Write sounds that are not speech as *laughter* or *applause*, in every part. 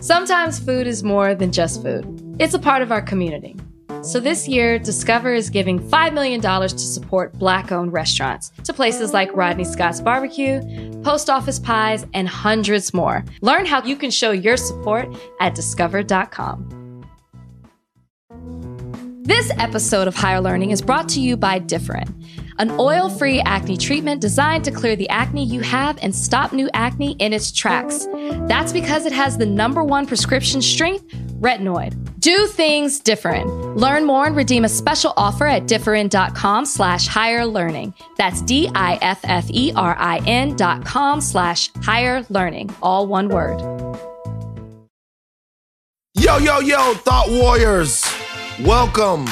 Sometimes food is more than just food, it's a part of our community. So this year, Discover is giving $5 million to support Black owned restaurants to places like Rodney Scott's Barbecue, Post Office Pies, and hundreds more. Learn how you can show your support at discover.com. This episode of Higher Learning is brought to you by Differin, an oil free acne treatment designed to clear the acne you have and stop new acne in its tracks. That's because it has the number one prescription strength, retinoid. Do things different. Learn more and redeem a special offer at differin.com slash higher learning. That's D-I-F-F-E-R-I-N dot com slash higher learning. All one word. Yo, yo, yo, Thought Warriors. Welcome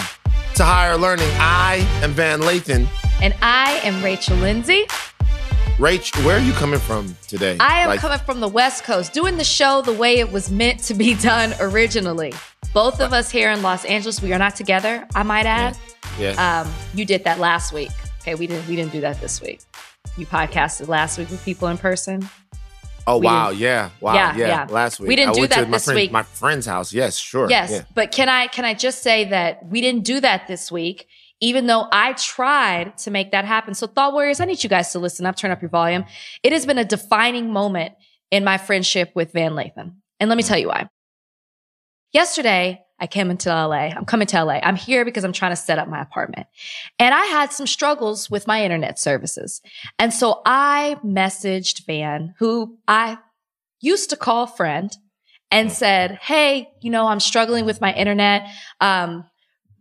to Higher Learning. I am Van Lathan. And I am Rachel Lindsay. Rach, where are you coming from today? I am like, coming from the West Coast, doing the show the way it was meant to be *laughs* done originally. Both of us here in Los Angeles, we are not together. I might add. Yeah. yeah. Um, you did that last week. Okay, we didn't. We didn't do that this week. You podcasted last week with people in person. Oh we wow! Yeah, wow! Yeah, yeah, yeah. Last week we didn't I do that my this friend, week. My friend's house. Yes, sure. Yes, yeah. but can I can I just say that we didn't do that this week, even though I tried to make that happen. So, Thought Warriors, I need you guys to listen up. Turn up your volume. It has been a defining moment in my friendship with Van Lathan, and let me tell you why. Yesterday, I came into LA. I'm coming to LA. I'm here because I'm trying to set up my apartment. And I had some struggles with my internet services. And so I messaged Van, who I used to call friend, and said, Hey, you know, I'm struggling with my internet. Um,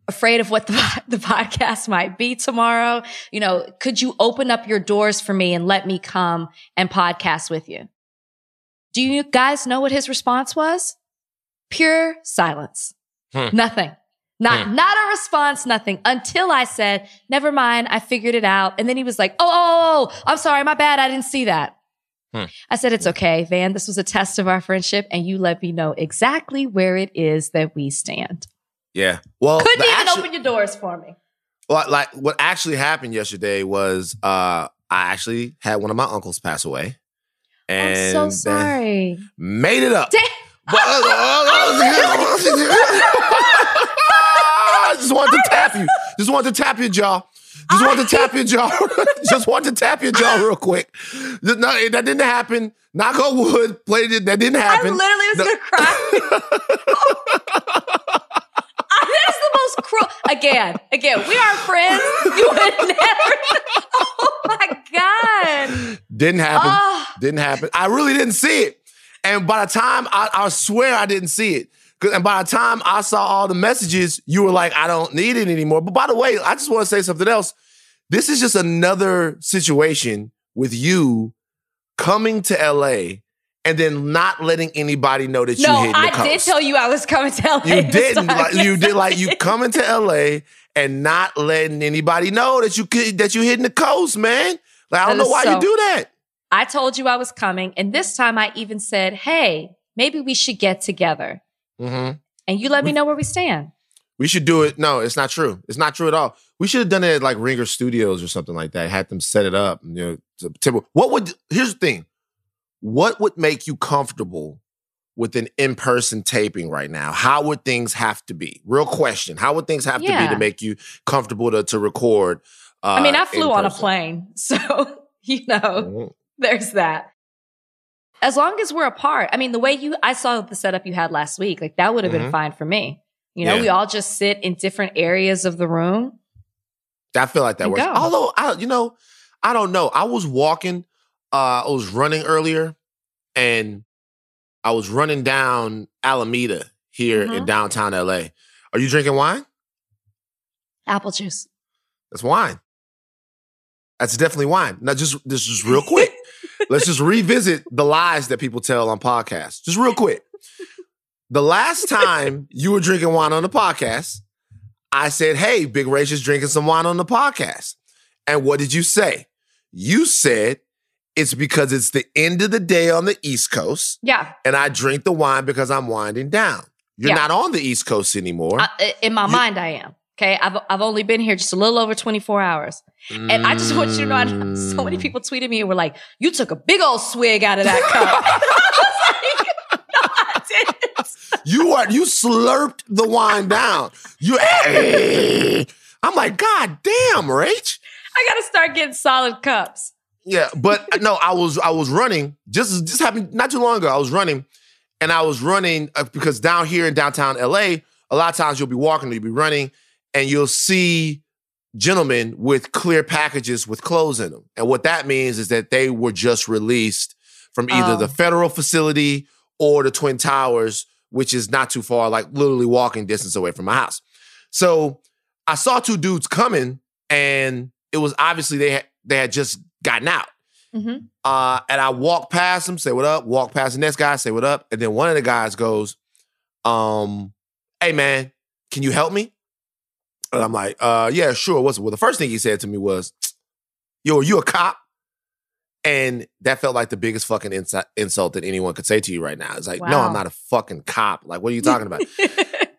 afraid of what the, *laughs* the podcast might be tomorrow. You know, could you open up your doors for me and let me come and podcast with you? Do you guys know what his response was? Pure silence. Hmm. Nothing. Not, hmm. not a response, nothing until I said, never mind. I figured it out. And then he was like, oh, oh, oh, I'm sorry. My bad. I didn't see that. Hmm. I said, it's okay, Van. This was a test of our friendship and you let me know exactly where it is that we stand. Yeah. Well, couldn't even actual, open your doors for me. Well, like what actually happened yesterday was uh I actually had one of my uncles pass away. And I'm so sorry. Made it up. Damn. Uh, uh, uh, *laughs* *laughs* I just wanted to tap you. Just wanted to tap your jaw. Just wanted to tap your jaw. *laughs* just wanted to tap your jaw real quick. No, that didn't happen. Knock on wood. Played it. That didn't happen. I literally was no. gonna cry. Most cruel. Again, again, we are friends. *laughs* You would never. Oh my god! Didn't happen. Oh. Didn't happen. I really didn't see it. And by the time I, I swear I didn't see it. And by the time I saw all the messages, you were like, I don't need it anymore. But by the way, I just want to say something else. This is just another situation with you coming to LA and then not letting anybody know that no, you hit the coast. I coast. did tell you I was coming to LA. You didn't. Like, you did like you coming to LA and not letting anybody know that you could that you hitting the coast, man. Like I don't know why so, you do that. I told you I was coming, and this time I even said, "Hey, maybe we should get together." Mm-hmm. And you let me know where we stand. We should do it. No, it's not true. It's not true at all. We should have done it at like Ringer Studios or something like that. Had them set it up. You know, what would? Here's the thing. What would make you comfortable with an in-person taping right now? How would things have to be? Real question. How would things have yeah. to be to make you comfortable to to record? Uh, I mean, I flew on a plane, *laughs* so you know. Mm-hmm. There's that. As long as we're apart. I mean, the way you, I saw the setup you had last week, like that would have mm-hmm. been fine for me. You know, yeah. we all just sit in different areas of the room. I feel like that works. Go. Although, I, you know, I don't know. I was walking, uh, I was running earlier and I was running down Alameda here mm-hmm. in downtown LA. Are you drinking wine? Apple juice. That's wine. That's definitely wine. Now, just this is real quick. *laughs* Let's just revisit the lies that people tell on podcasts. Just real quick. The last time you were drinking wine on the podcast, I said, "Hey, Big Rach is drinking some wine on the podcast." And what did you say? You said it's because it's the end of the day on the East Coast. Yeah. And I drink the wine because I'm winding down. You're yeah. not on the East Coast anymore. Uh, in my you, mind, I am. Okay, I've I've only been here just a little over 24 hours. And I just want you to know I, so many people tweeted me and were like, you took a big old swig out of that cup. *laughs* I was like, no, I didn't. what? You slurped the wine down. You. *laughs* I'm like, God damn, Rach. I gotta start getting solid cups. Yeah, but *laughs* no, I was I was running. Just just happened not too long ago. I was running, and I was running uh, because down here in downtown LA, a lot of times you'll be walking, you'll be running, and you'll see gentlemen with clear packages with clothes in them. And what that means is that they were just released from either Oh. the federal facility or the Twin Towers, which is not too far, like literally walking distance away from my house. So I saw two dudes coming, and it was obviously they had, they had just gotten out. Mhm. Uh, and I walk past them, say what up, walk past the next guy, say what up. And then one of the guys goes, um, hey man, can you help me? And I'm like, uh, yeah, sure. What's well, the first thing he said to me was, Yo, are you a cop? And that felt like the biggest fucking insi- insult that anyone could say to you right now. It's like, no, I'm not a fucking cop. Like, what are you *laughs* talking about?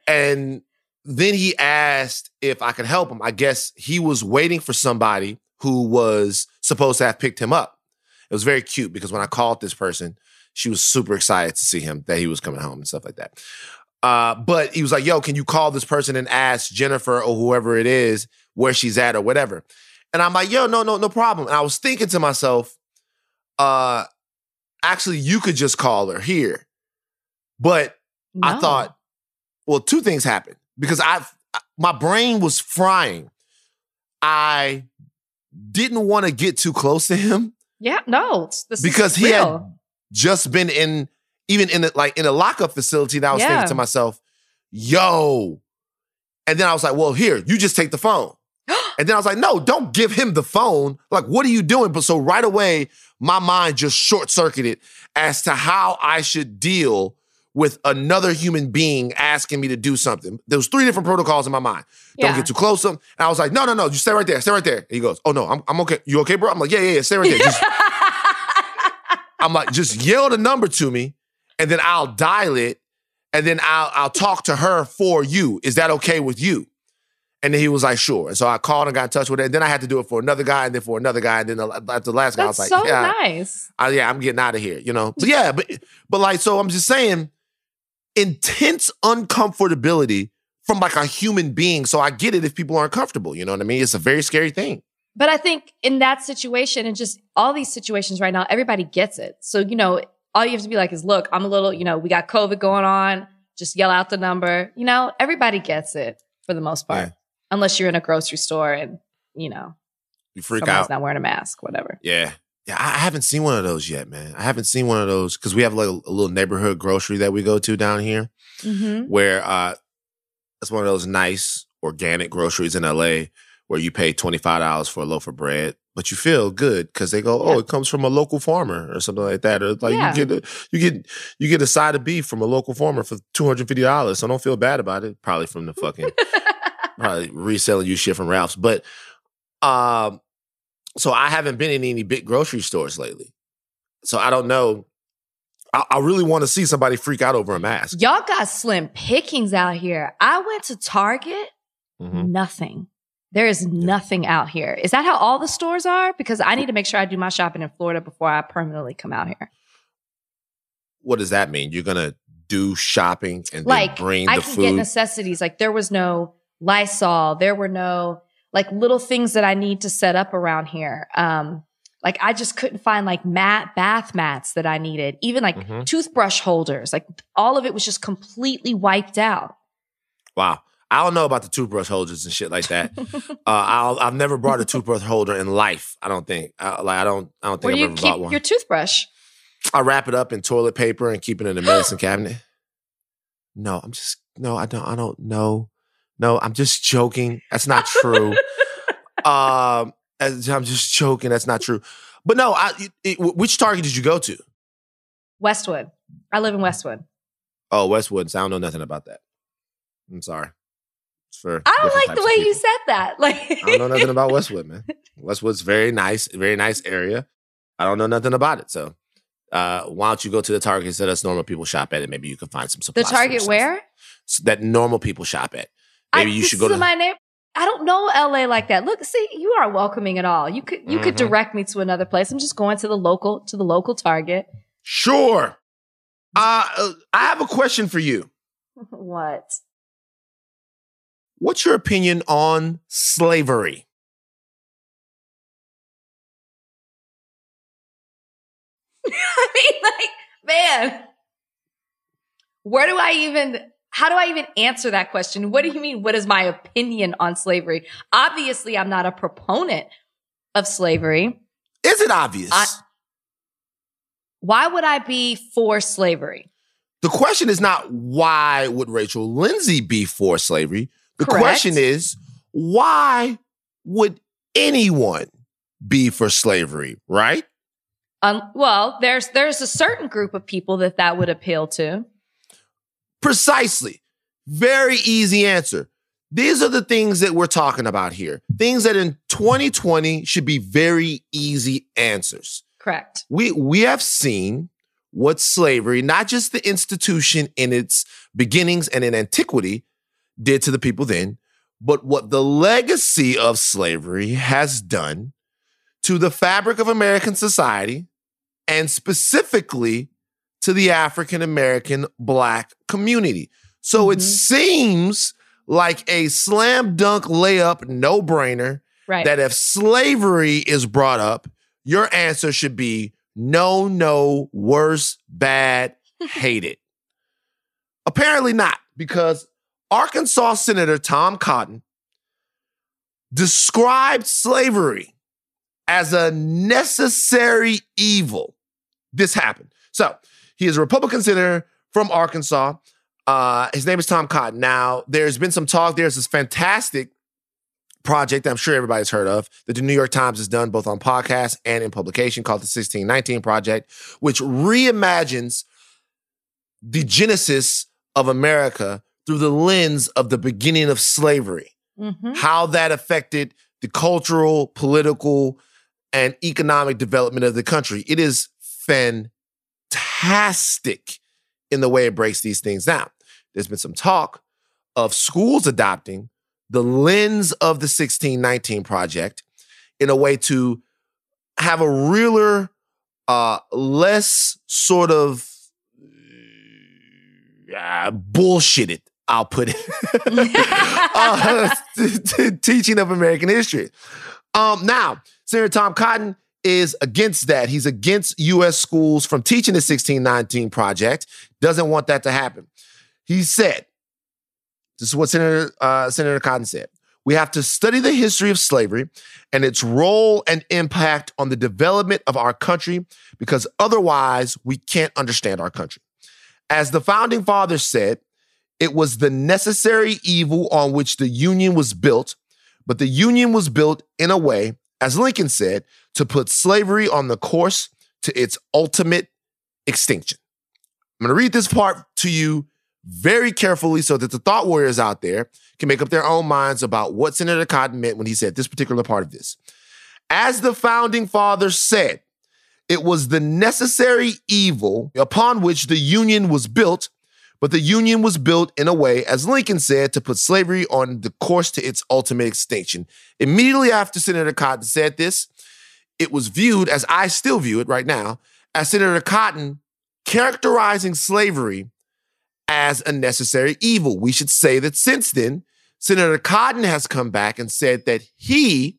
and then he asked if I could help him. I guess he was waiting for somebody who was supposed to have picked him up. It was very cute because when I called this person, she was super excited to see him that he was coming home and stuff like that. Uh, but he was like, "Yo, can you call this person and ask Jennifer or whoever it is where she's at or whatever?" And I'm like, "Yo, no, no, no problem." And I was thinking to myself, "Uh, actually, you could just call her here." But I thought, well, two things happened because I, my brain was frying. I didn't want to get too close to him yeah, no, it's- this is because he real. had just been in, even in a, like in a lockup facility. And I was Yeah. thinking to myself, "Yo," and then I was like, "Well, here, you just take the phone." *gasps* And then I was like, no, don't give him the phone. Like, what are you doing? But so right away, my mind just short circuited as to how I should deal with another human being asking me to do something. There was three different protocols in my mind. Don't Yeah. get too close. And I was like, no, no, no, just stay right there. Stay right there. And he goes, oh no, I'm, I'm okay. You okay, bro? I'm like, yeah, yeah, yeah, stay right there. Just, *laughs* I'm like, just yell the number to me and then I'll dial it and then I'll, I'll talk to her for you. Is that okay with you? And then he was like, sure. And so I called and got in touch with her. And then I had to do it for another guy and then for another guy. And then the, after the last guy, I was like, so yeah, nice. I, yeah, I'm getting out of here, you know? Yeah, but, but like, so I'm just saying, intense uncomfortability from like a human being. So I get it if people aren't comfortable, you know what I mean? It's a very scary thing. But I think in that situation and just all these situations right now, everybody gets it. So, you know, all you have to be like is, look, I'm a little, you know, we got COVID going on. Just yell out the number. You know, everybody gets it for the most part, Yeah. unless you're in a grocery store and, you know, You freak someone's out. not wearing a mask, whatever. Yeah. Yeah, I haven't seen one of those yet, man. I haven't seen one of those because we have like a, little neighborhood grocery that we go to down here Mm-hmm. where uh it's one of those nice organic groceries in LA where you pay $25 for a loaf of bread, but you feel good because they go, Oh, Yeah. it comes from a local farmer or something like that. Or like Yeah. you get a you get you get a side of beef from a local farmer for $250. So don't feel bad about it. Probably from the fucking *laughs* probably reselling you shit from Ralph's. But um, so I haven't been in any big grocery stores lately. So I don't know. I, I really want to see somebody freak out over a mask. Y'all got slim pickings out here. I went to Target, Mhm. nothing. There is nothing out here. Is that how all the stores are? Because I need to make sure I do my shopping in Florida before I permanently come out here. What does that mean? You're gonna do shopping and like bring I the can get food. necessities. Like there was no Lysol. There were no like little things that I need to set up around here. Um, like I just couldn't find like mat bath mats that I needed. Even like Mhm. toothbrush holders. Like all of it was just completely wiped out. wow. I don't know about the toothbrush holders and shit like that. *laughs* uh, I'll, I've never brought a toothbrush holder in life. I don't think. I, like I don't. I don't think Where I've you ever keep bought one. your toothbrush? I wrap it up in toilet paper and keep it in the medicine *gasps* cabinet. No, I'm just no, I don't I don't know. No, I'm just joking. That's not true. *laughs* um I'm just joking. That's not true. But no, I it, it- which Target did you go to? Westwood. I live in Westwood. Oh, Westwood. So I don't know nothing about that. I'm sorry. It's for I don't like the way you said that. *laughs* Like I don't know nothing about Westwood, man. Westwood's very nice, very nice area. I don't know nothing about it. So uh, why don't you go to the Target that us normal people shop at, and maybe you can find some the supplies. for Target where? That normal people shop at. Maybe I, you should go to. my name. I don't know LA like that. Look, see, you are welcoming at all. You could you could Mhm. direct me to another place. I'm just going to the local to the local Target. Sure. Uh, uh, I have a question for you. *laughs* What? What's your opinion on slavery? *laughs* I mean, like, man, where do I even, how do I even answer that question? What do you mean? What is my opinion on slavery? Obviously, I'm not a proponent of slavery. Is it obvious? I, why would I be for slavery? The question is not why would Rachel Lindsay be for slavery? The Correct. question is why would anyone be for slavery, right? Um, well, there's there's a certain group of people that that would appeal to. Precisely. Very easy answer. These are the things that we're talking about here. Things that in 2020 should be very easy answers. Correct. We we have seen what slavery, not just the institution in its beginnings and in antiquity, did to the people then, but what the legacy of slavery has done to the fabric of American society and specifically to the African American Black community. So mm-hmm. it seems like a slam dunk layup, no brainer, right. that if slavery is brought up, your answer should be no, no, worse, bad, *laughs* hate it. Apparently not, because Arkansas Senator Tom Cotton described slavery as a necessary evil. This happened. So he is a Republican senator from Arkansas. Uh, his name is Tom Cotton. Now, there's been some talk. There's this fantastic project I'm sure everybody's heard of that the New York Times has done both on podcast and in publication called the 1619 Project, which reimagines the genesis of America through the lens of the beginning of slavery, mm-hmm. how that affected the cultural, political, and economic development of the country. It is fantastic in the way it breaks these things down. There's been some talk of schools adopting the lens of the 1619 project in a way to have a realer, uh, less sort of uh, bullshitted, I'll put it, *laughs* uh, *laughs* t- t- teaching of American history. Um, now, Senator Tom Cotton is against that. He's against U.S. schools from teaching the 1619 project, doesn't want that to happen. He said, this is what Senator, uh, Senator Cotton said. We have to study the history of slavery and its role and impact on the development of our country because otherwise we can't understand our country. As the founding fathers said, it was the necessary evil on which the Union was built, but the Union was built in a way, as Lincoln said, to put slavery on the course to its ultimate extinction. I'm going to read this part to you very carefully so that the thought warriors out there can make up their own minds about what Senator Cotton meant when he said this particular part of this. As the founding fathers said, it was the necessary evil upon which the Union was built, but the Union was built in a way, as Lincoln said, to put slavery on the course to its ultimate extinction. Immediately after Senator Cotton said this, it was viewed, as I still view it right now, as Senator Cotton characterizing slavery as a necessary evil. We should say that since then, Senator Cotton has come back and said that he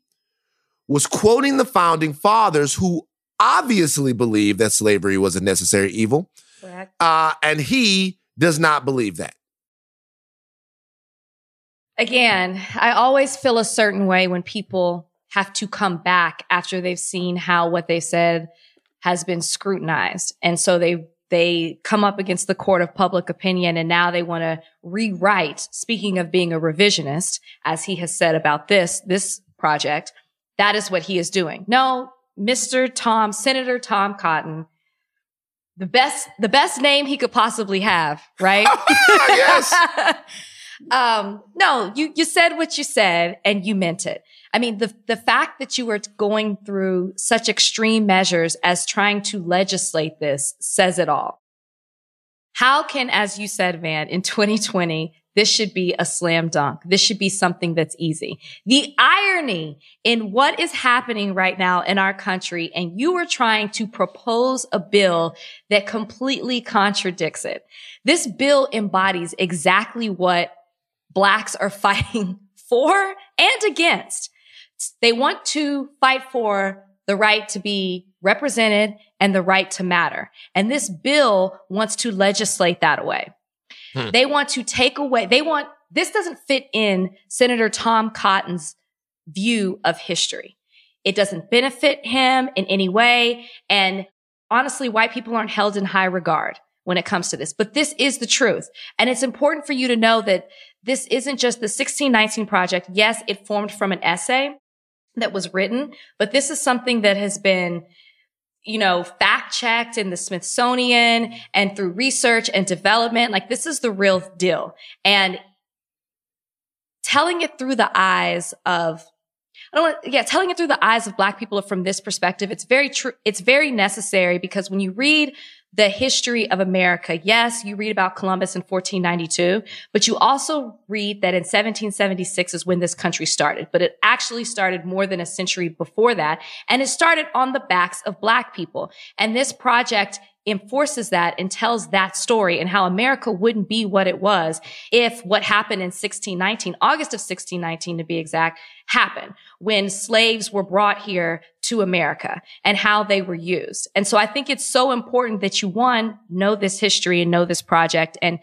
was quoting the founding fathers who obviously believed that slavery was a necessary evil. Uh, and he does not believe that. Again, I always feel a certain way when people have to come back after they've seen how what they said has been scrutinized. And so they they come up against the court of public opinion and now they want to rewrite speaking of being a revisionist as he has said about this this project that is what he is doing. No mr tom senator tom cotton the best the best name he could possibly have right? *laughs* Yes. *laughs* Um no you you said what you said and you meant it I mean, the, the fact that you were going through such extreme measures as trying to legislate this says it all. How can, as you said, Van, in 2020, this should be a slam dunk. This should be something that's easy. The irony in what is happening right now in our country, and you are trying to propose a bill that completely contradicts it. This bill embodies exactly what blacks are *laughs* fighting for and against. They want to fight for the right to be represented and the right to matter. And this bill wants to legislate that away. Hmm. They want to take away, they want, this doesn't fit in Senator Tom Cotton's view of history. It doesn't benefit him in any way. And honestly, white people aren't held in high regard when it comes to this, but this is the truth. And it's important for you to know that this isn't just the 1619 project. Yes, it formed from an essay that was written, but this is something that has been you know, fact checked in the Smithsonian and through research and development. Like this is the real deal. And telling it through the eyes of I don't want, yeah, telling it through the eyes of black people from this perspective, it's very true. It's very necessary because when you read the history of America. Yes, you read about Columbus in 1492, but you also read that in 1776 is when this country started, but it actually started more than a century before that. And it started on the backs of black people. And this project enforces that and tells that story and how America wouldn't be what it was if what happened in 1619, August of 1619 to be exact, happened when slaves were brought here to America and how they were used. And so I think it's so important that you one, know this history and know this project and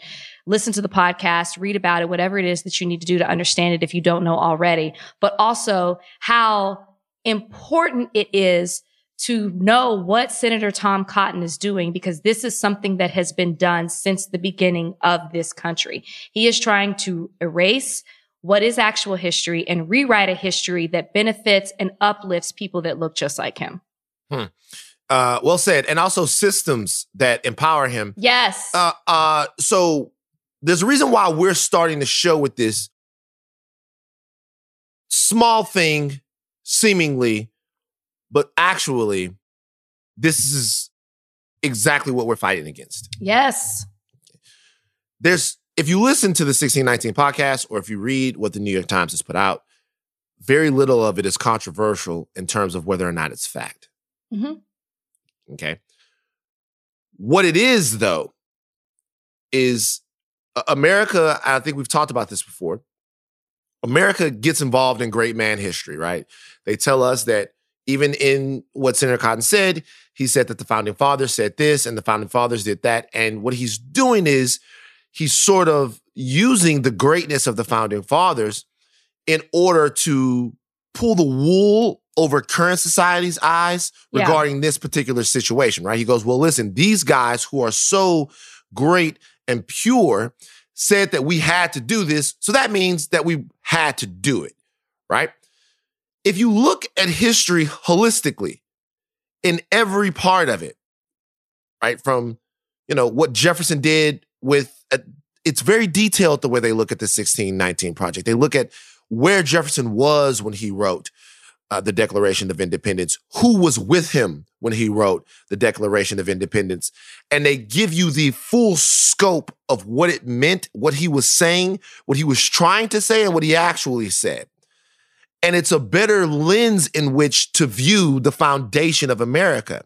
listen to the podcast, read about it, whatever it is that you need to do to understand it if you don't know already, but also how important it is to know what Senator Tom Cotton is doing because this is something that has been done since the beginning of this country. He is trying to erase what is actual history and rewrite a history that benefits and uplifts people that look just like him. Hmm. Uh, well said. And also systems that empower him. Yes. Uh, uh, so there's a reason why we're starting the show with this small thing, seemingly, but actually, this is exactly what we're fighting against. Yes. There's, if you listen to the 1619 podcast or if you read what the New York Times has put out, very little of it is controversial in terms of whether or not it's fact. Mm-hmm. Okay. What it is, though, is America, I think we've talked about this before. America gets involved in great man history, right? They tell us that even in what Senator Cotton said, he said that the founding fathers said this and the founding fathers did that. And what he's doing is he's sort of using the greatness of the founding fathers in order to pull the wool over current society's eyes regarding yeah. this particular situation, right? He goes, Well, listen, these guys who are so great and pure said that we had to do this. So that means that we had to do it, right? if you look at history holistically in every part of it, right, from, you know, what Jefferson did with, uh, it's very detailed the way they look at the 1619 project. They look at where Jefferson was when he wrote uh, the Declaration of Independence, who was with him when he wrote the Declaration of Independence. And they give you the full scope of what it meant, what he was saying, what he was trying to say, and what he actually said. And it's a better lens in which to view the foundation of America.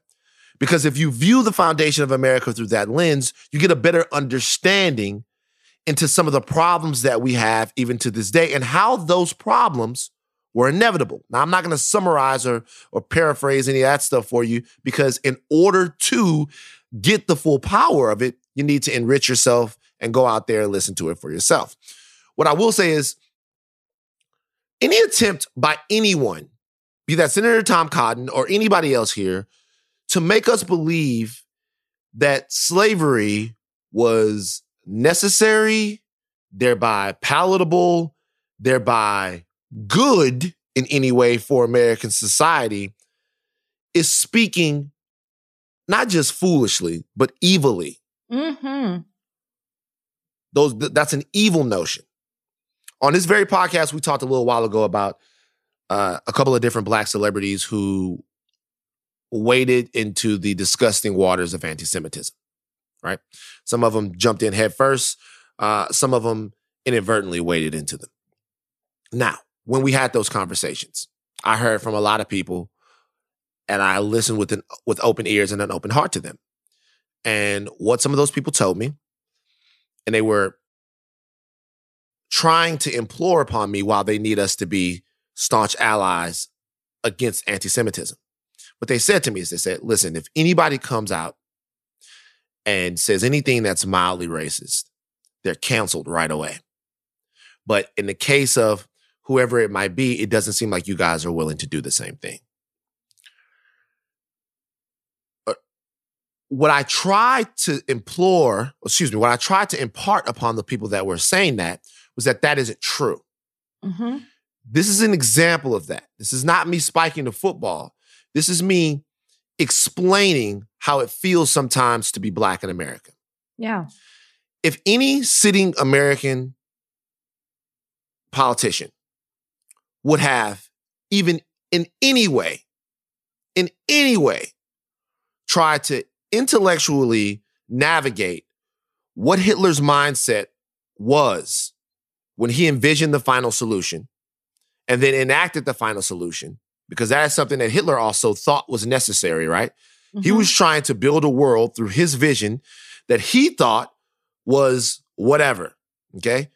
Because if you view the foundation of America through that lens, you get a better understanding into some of the problems that we have even to this day and how those problems were inevitable. Now, I'm not going to summarize or, or paraphrase any of that stuff for you because in order to get the full power of it, you need to enrich yourself and go out there and listen to it for yourself. What I will say is any attempt by anyone, be that Senator Tom Cotton or anybody else here, to make us believe that slavery was necessary, thereby palatable, thereby good in any way for American society, is speaking not just foolishly, but evilly. Mm-hmm. Those that's an evil notion. On this very podcast, we talked a little while ago about uh, a couple of different black celebrities who waded into the disgusting waters of anti Semitism. right? Some of them jumped in headfirst. Uh, some of them inadvertently waded into them. Now, when we had those conversations, I heard from a lot of people, and I listened with an, with open ears and an open heart to them. And what some of those people told me, and they were trying to implore upon me while they need us to be staunch allies against anti-Semitism. What they said to me is they said, listen, if anybody comes out and says anything that's mildly racist, they're canceled right away. But in the case of whoever it might be, it doesn't seem like you guys are willing to do the same thing. Uh, what I tried to implore, excuse me, what I tried to impart upon the people that were saying that was that that isn't true. Mm-hmm. This is an example of that. This is not me spiking the football. This is me explaining how it feels sometimes to be black in America. Yeah. If any sitting American politician would have even in any way, in any way, tried to intellectually navigate what Hitler's mindset was when he envisioned the final solution and then enacted the final solution, because that is something that Hitler also thought was necessary, right? Mm-hmm. He was trying to build a world through his vision that he thought was whatever, okay?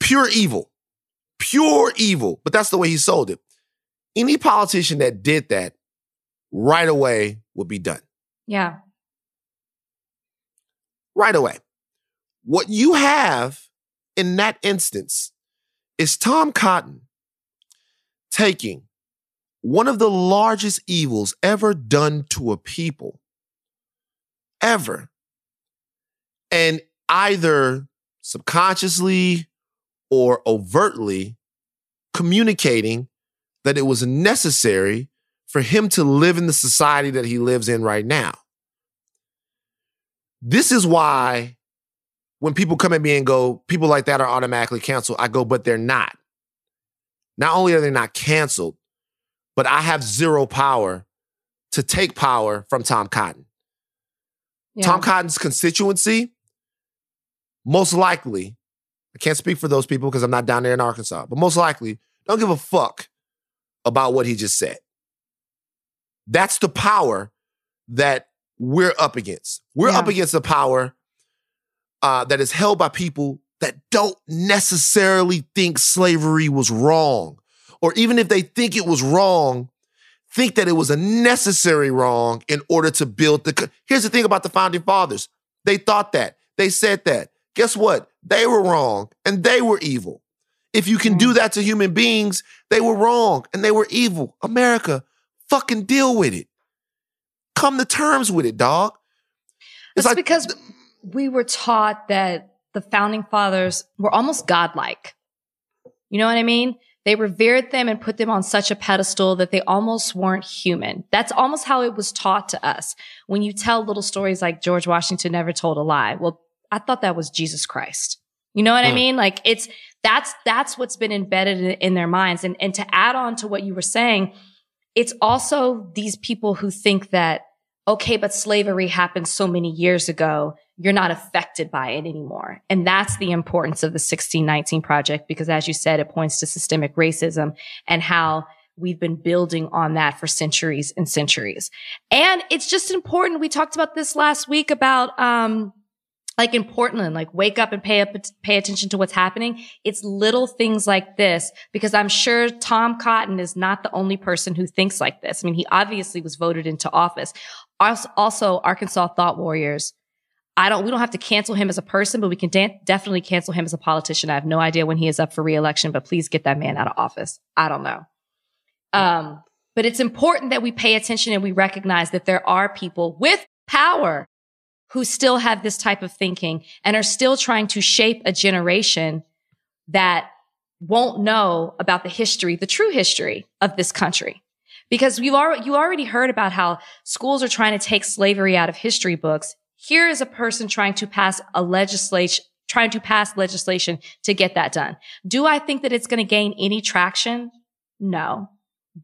Pure evil, pure evil, but that's the way he sold it. Any politician that did that right away would be done. Yeah. Right away. What you have in that instance is Tom Cotton taking one of the largest evils ever done to a people, ever, and either subconsciously or overtly communicating that it was necessary for him to live in the society that he lives in right now. This is why when people come at me and go, people like that are automatically canceled, I go, but they're not. Not only are they not canceled, but I have zero power to take power from Tom Cotton. Yeah. Tom Cotton's constituency, most likely, I can't speak for those people because I'm not down there in Arkansas, but most likely don't give a fuck about what he just said. That's the power that we're up against. We're yeah. up against the power uh, that is held by people that don't necessarily think slavery was wrong. Or even if they think it was wrong, think that it was a necessary wrong in order to build the. Here's the thing about the founding fathers they thought that, they said that. Guess what? They were wrong and they were evil. If you can do mm. that to human beings, they were wrong and they were evil. America, fucking deal with it. Come to terms with it, dog. It's That's like, because we were taught that the founding fathers were almost godlike. You know what I mean? They revered them and put them on such a pedestal that they almost weren't human. That's almost how it was taught to us. When you tell little stories like George Washington never told a lie. Well, I thought that was Jesus Christ. You know what mm. I hmm. mean? Like it's, that's, that's what's been embedded in, in their minds. And, and to add on to what you were saying, it's also these people who think that, okay, but slavery happened so many years ago you're not affected by it anymore. And that's the importance of the 1619 project, because as you said, it points to systemic racism and how we've been building on that for centuries and centuries. And it's just important. We talked about this last week about, um, like in Portland, like wake up and pay up, pay attention to what's happening. It's little things like this because I'm sure Tom Cotton is not the only person who thinks like this. I mean, he obviously was voted into office. Also, also Arkansas Thought Warriors I don't, we don't have to cancel him as a person, but we can de- definitely cancel him as a politician. I have no idea when he is up for reelection, but please get that man out of office. I don't know. Um, but it's important that we pay attention and we recognize that there are people with power who still have this type of thinking and are still trying to shape a generation that won't know about the history, the true history of this country. Because you already, you already heard about how schools are trying to take slavery out of history books here is a person trying to pass a legislation, trying to pass legislation to get that done. Do I think that it's going to gain any traction? No.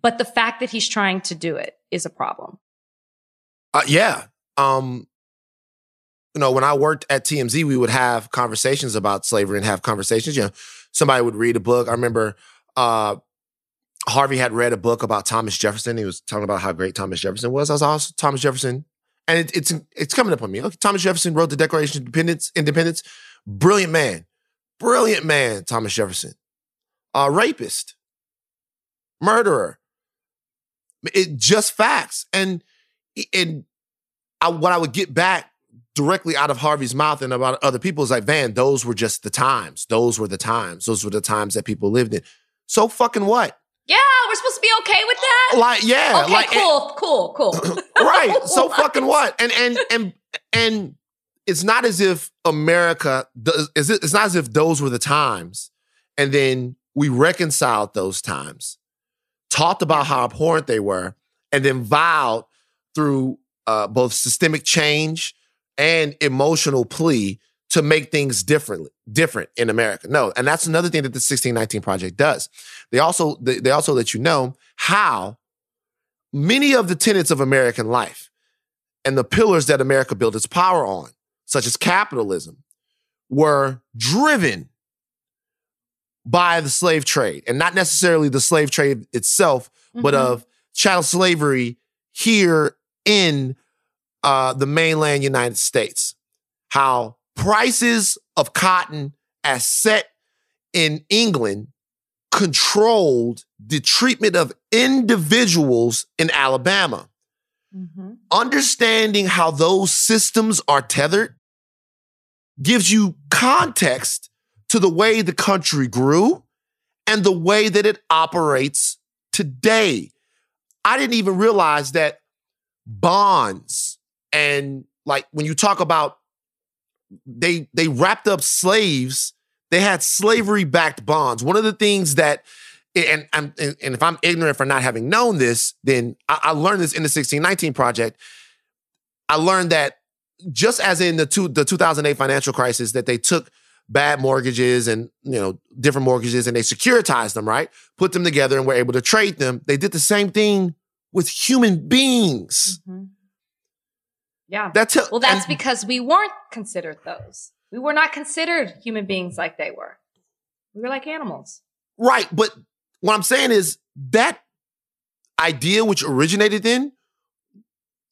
But the fact that he's trying to do it is a problem. Uh, yeah. Um, you know, when I worked at TMZ, we would have conversations about slavery and have conversations. You know, somebody would read a book. I remember uh, Harvey had read a book about Thomas Jefferson. He was talking about how great Thomas Jefferson was. I was also Thomas Jefferson, and it, it's it's coming up on me. Thomas Jefferson wrote the Declaration of Independence. Independence, brilliant man, brilliant man. Thomas Jefferson, uh, rapist, murderer. It just facts, and and I, what I would get back directly out of Harvey's mouth and about other people is like, Van, those were just the times. Those were the times. Those were the times that people lived in. So fucking what? Yeah, we're supposed to be okay with that. Like, yeah, okay, like, cool, cool, cool. *clears throat* right. *laughs* So fucking what? And and and and it's not as if America does. It's not as if those were the times, and then we reconciled those times, talked about how abhorrent they were, and then vowed through uh, both systemic change and emotional plea to make things differently different in America. No, and that's another thing that the 1619 project does. They also they, they also let you know how many of the tenets of American life and the pillars that America built its power on, such as capitalism, were driven by the slave trade and not necessarily the slave trade itself, mm-hmm. but of chattel slavery here in uh, the mainland United States. How prices of cotton as set in England controlled the treatment of individuals in Alabama. Mm-hmm. Understanding how those systems are tethered gives you context to the way the country grew and the way that it operates today. I didn't even realize that bonds and like when you talk about they they wrapped up slaves, they had slavery backed bonds. One of the things that and, and, and if I'm ignorant for not having known this, then I, I learned this in the 1619 project. I learned that just as in the two, the 2008 financial crisis, that they took bad mortgages and you know different mortgages and they securitized them, right? Put them together and were able to trade them. They did the same thing with human beings. Mm-hmm. Yeah. That's a, well, that's and, because we weren't considered those. We were not considered human beings like they were. We were like animals. Right. But what I'm saying is that idea, which originated then,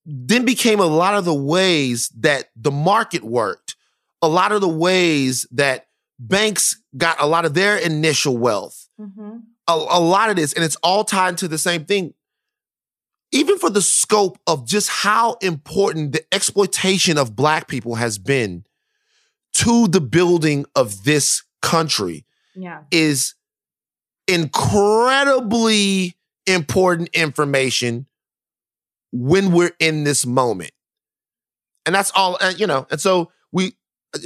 then became a lot of the ways that the market worked, a lot of the ways that banks got a lot of their initial wealth. Mm-hmm. A, a lot of this, and it's all tied to the same thing even for the scope of just how important the exploitation of black people has been to the building of this country yeah. is incredibly important information when we're in this moment. And that's all, and, you know, and so we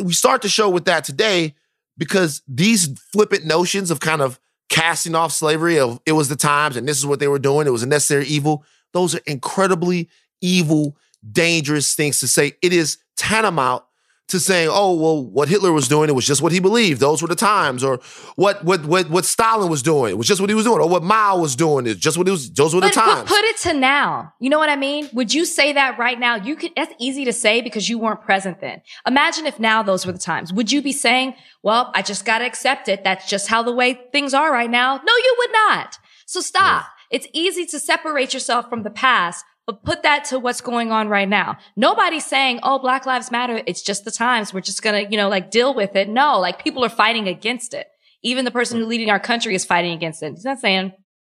we start the show with that today because these flippant notions of kind of casting off slavery of it was the times and this is what they were doing, it was a necessary evil those are incredibly evil, dangerous things to say. It is tantamount to saying, "Oh, well, what Hitler was doing, it was just what he believed. Those were the times." Or what what what what Stalin was doing, it was just what he was doing. Or what Mao was doing, it just what it was. Those were the times. Put, put it to now. You know what I mean? Would you say that right now? You could. That's easy to say because you weren't present then. Imagine if now those were the times. Would you be saying, "Well, I just got to accept it. That's just how the way things are right now"? No, you would not. So stop. Yeah. It's easy to separate yourself from the past, but put that to what's going on right now. Nobody's saying, oh, Black Lives Matter. It's just the times. We're just going to, you know, like deal with it. No, like people are fighting against it. Even the person who's mm-hmm. leading our country is fighting against it. He's not saying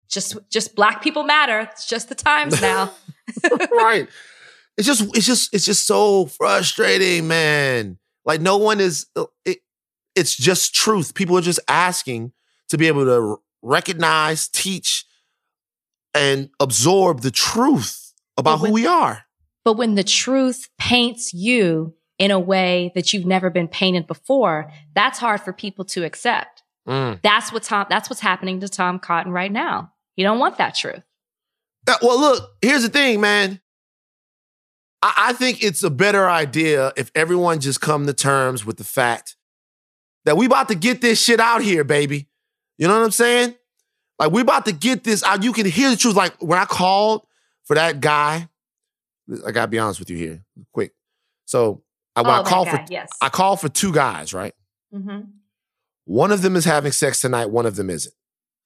just, just black people matter. It's just the times *laughs* now. right. *laughs* It's just, it's just, it's just so frustrating, man. Like no one is, uh, it, it's just truth. People are just asking to be able to recognize, teach, and absorb the truth about when, who we are. But when the truth paints you in a way that you've never been painted before, that's hard for people to accept. Mm. That's what Tom that's what's happening to Tom Cotton right now. You don't want that truth. Uh, well, look, here's the thing, man. I, I think it's a better idea if everyone just come to terms with the fact that we about to get this shit out here, baby. You know what I'm saying? Like we're about to get this out. You can hear the truth. Like when I called for that guy, I gotta be honest with you here, quick. So I, when oh, I call for yes. I call for two guys, right? Mm-hmm. One of them is having sex tonight, one of them isn't.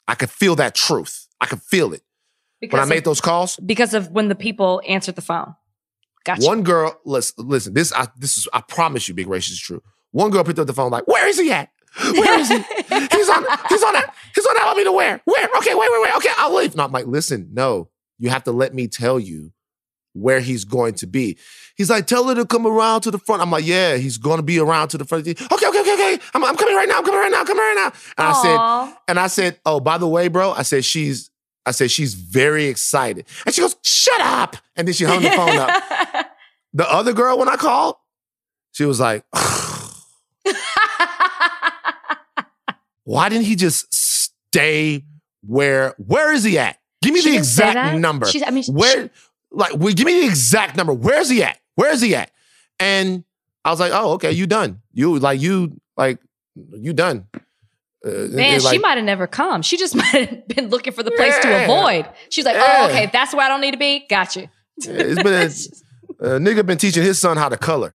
I could feel that truth. I could feel it. Because When I of, made those calls, because of when the people answered the phone. Gotcha. one girl, listen, listen, this I this is I promise you, Big Racist is true. One girl picked up the phone, like, where is he at? Where is he? he's on he's on that, he's on that. Let me know where. Where? Okay, wait, wait, wait. Okay, I'll leave. No, I'm like, listen, no, you have to let me tell you where he's going to be. He's like, tell her to come around to the front. I'm like, yeah, he's going to be around to the front. Okay, okay, okay, okay. I'm, I'm coming right now. I'm coming right now. I'm coming right now. And I said, and I said, oh, by the way, bro, I said she's, I said she's very excited, and she goes, shut up, and then she hung the phone up. *laughs* The other girl, when I called, she was like, *sighs* *laughs* why didn't he just stay where? Where is he at? Give me She the exact number. She's- I mean, she- where? Like, well, give me the exact number. Where's he at? Where is he at? And I was like, oh, okay, you done. You like you like you done. Uh, Man, and, she might have never come. She just *laughs* might have been looking for the place to Yeah. avoid. She's like, Yeah. oh, okay, that's where I don't need to be. Got you. It's been a, *laughs* a nigga been teaching his son how to color.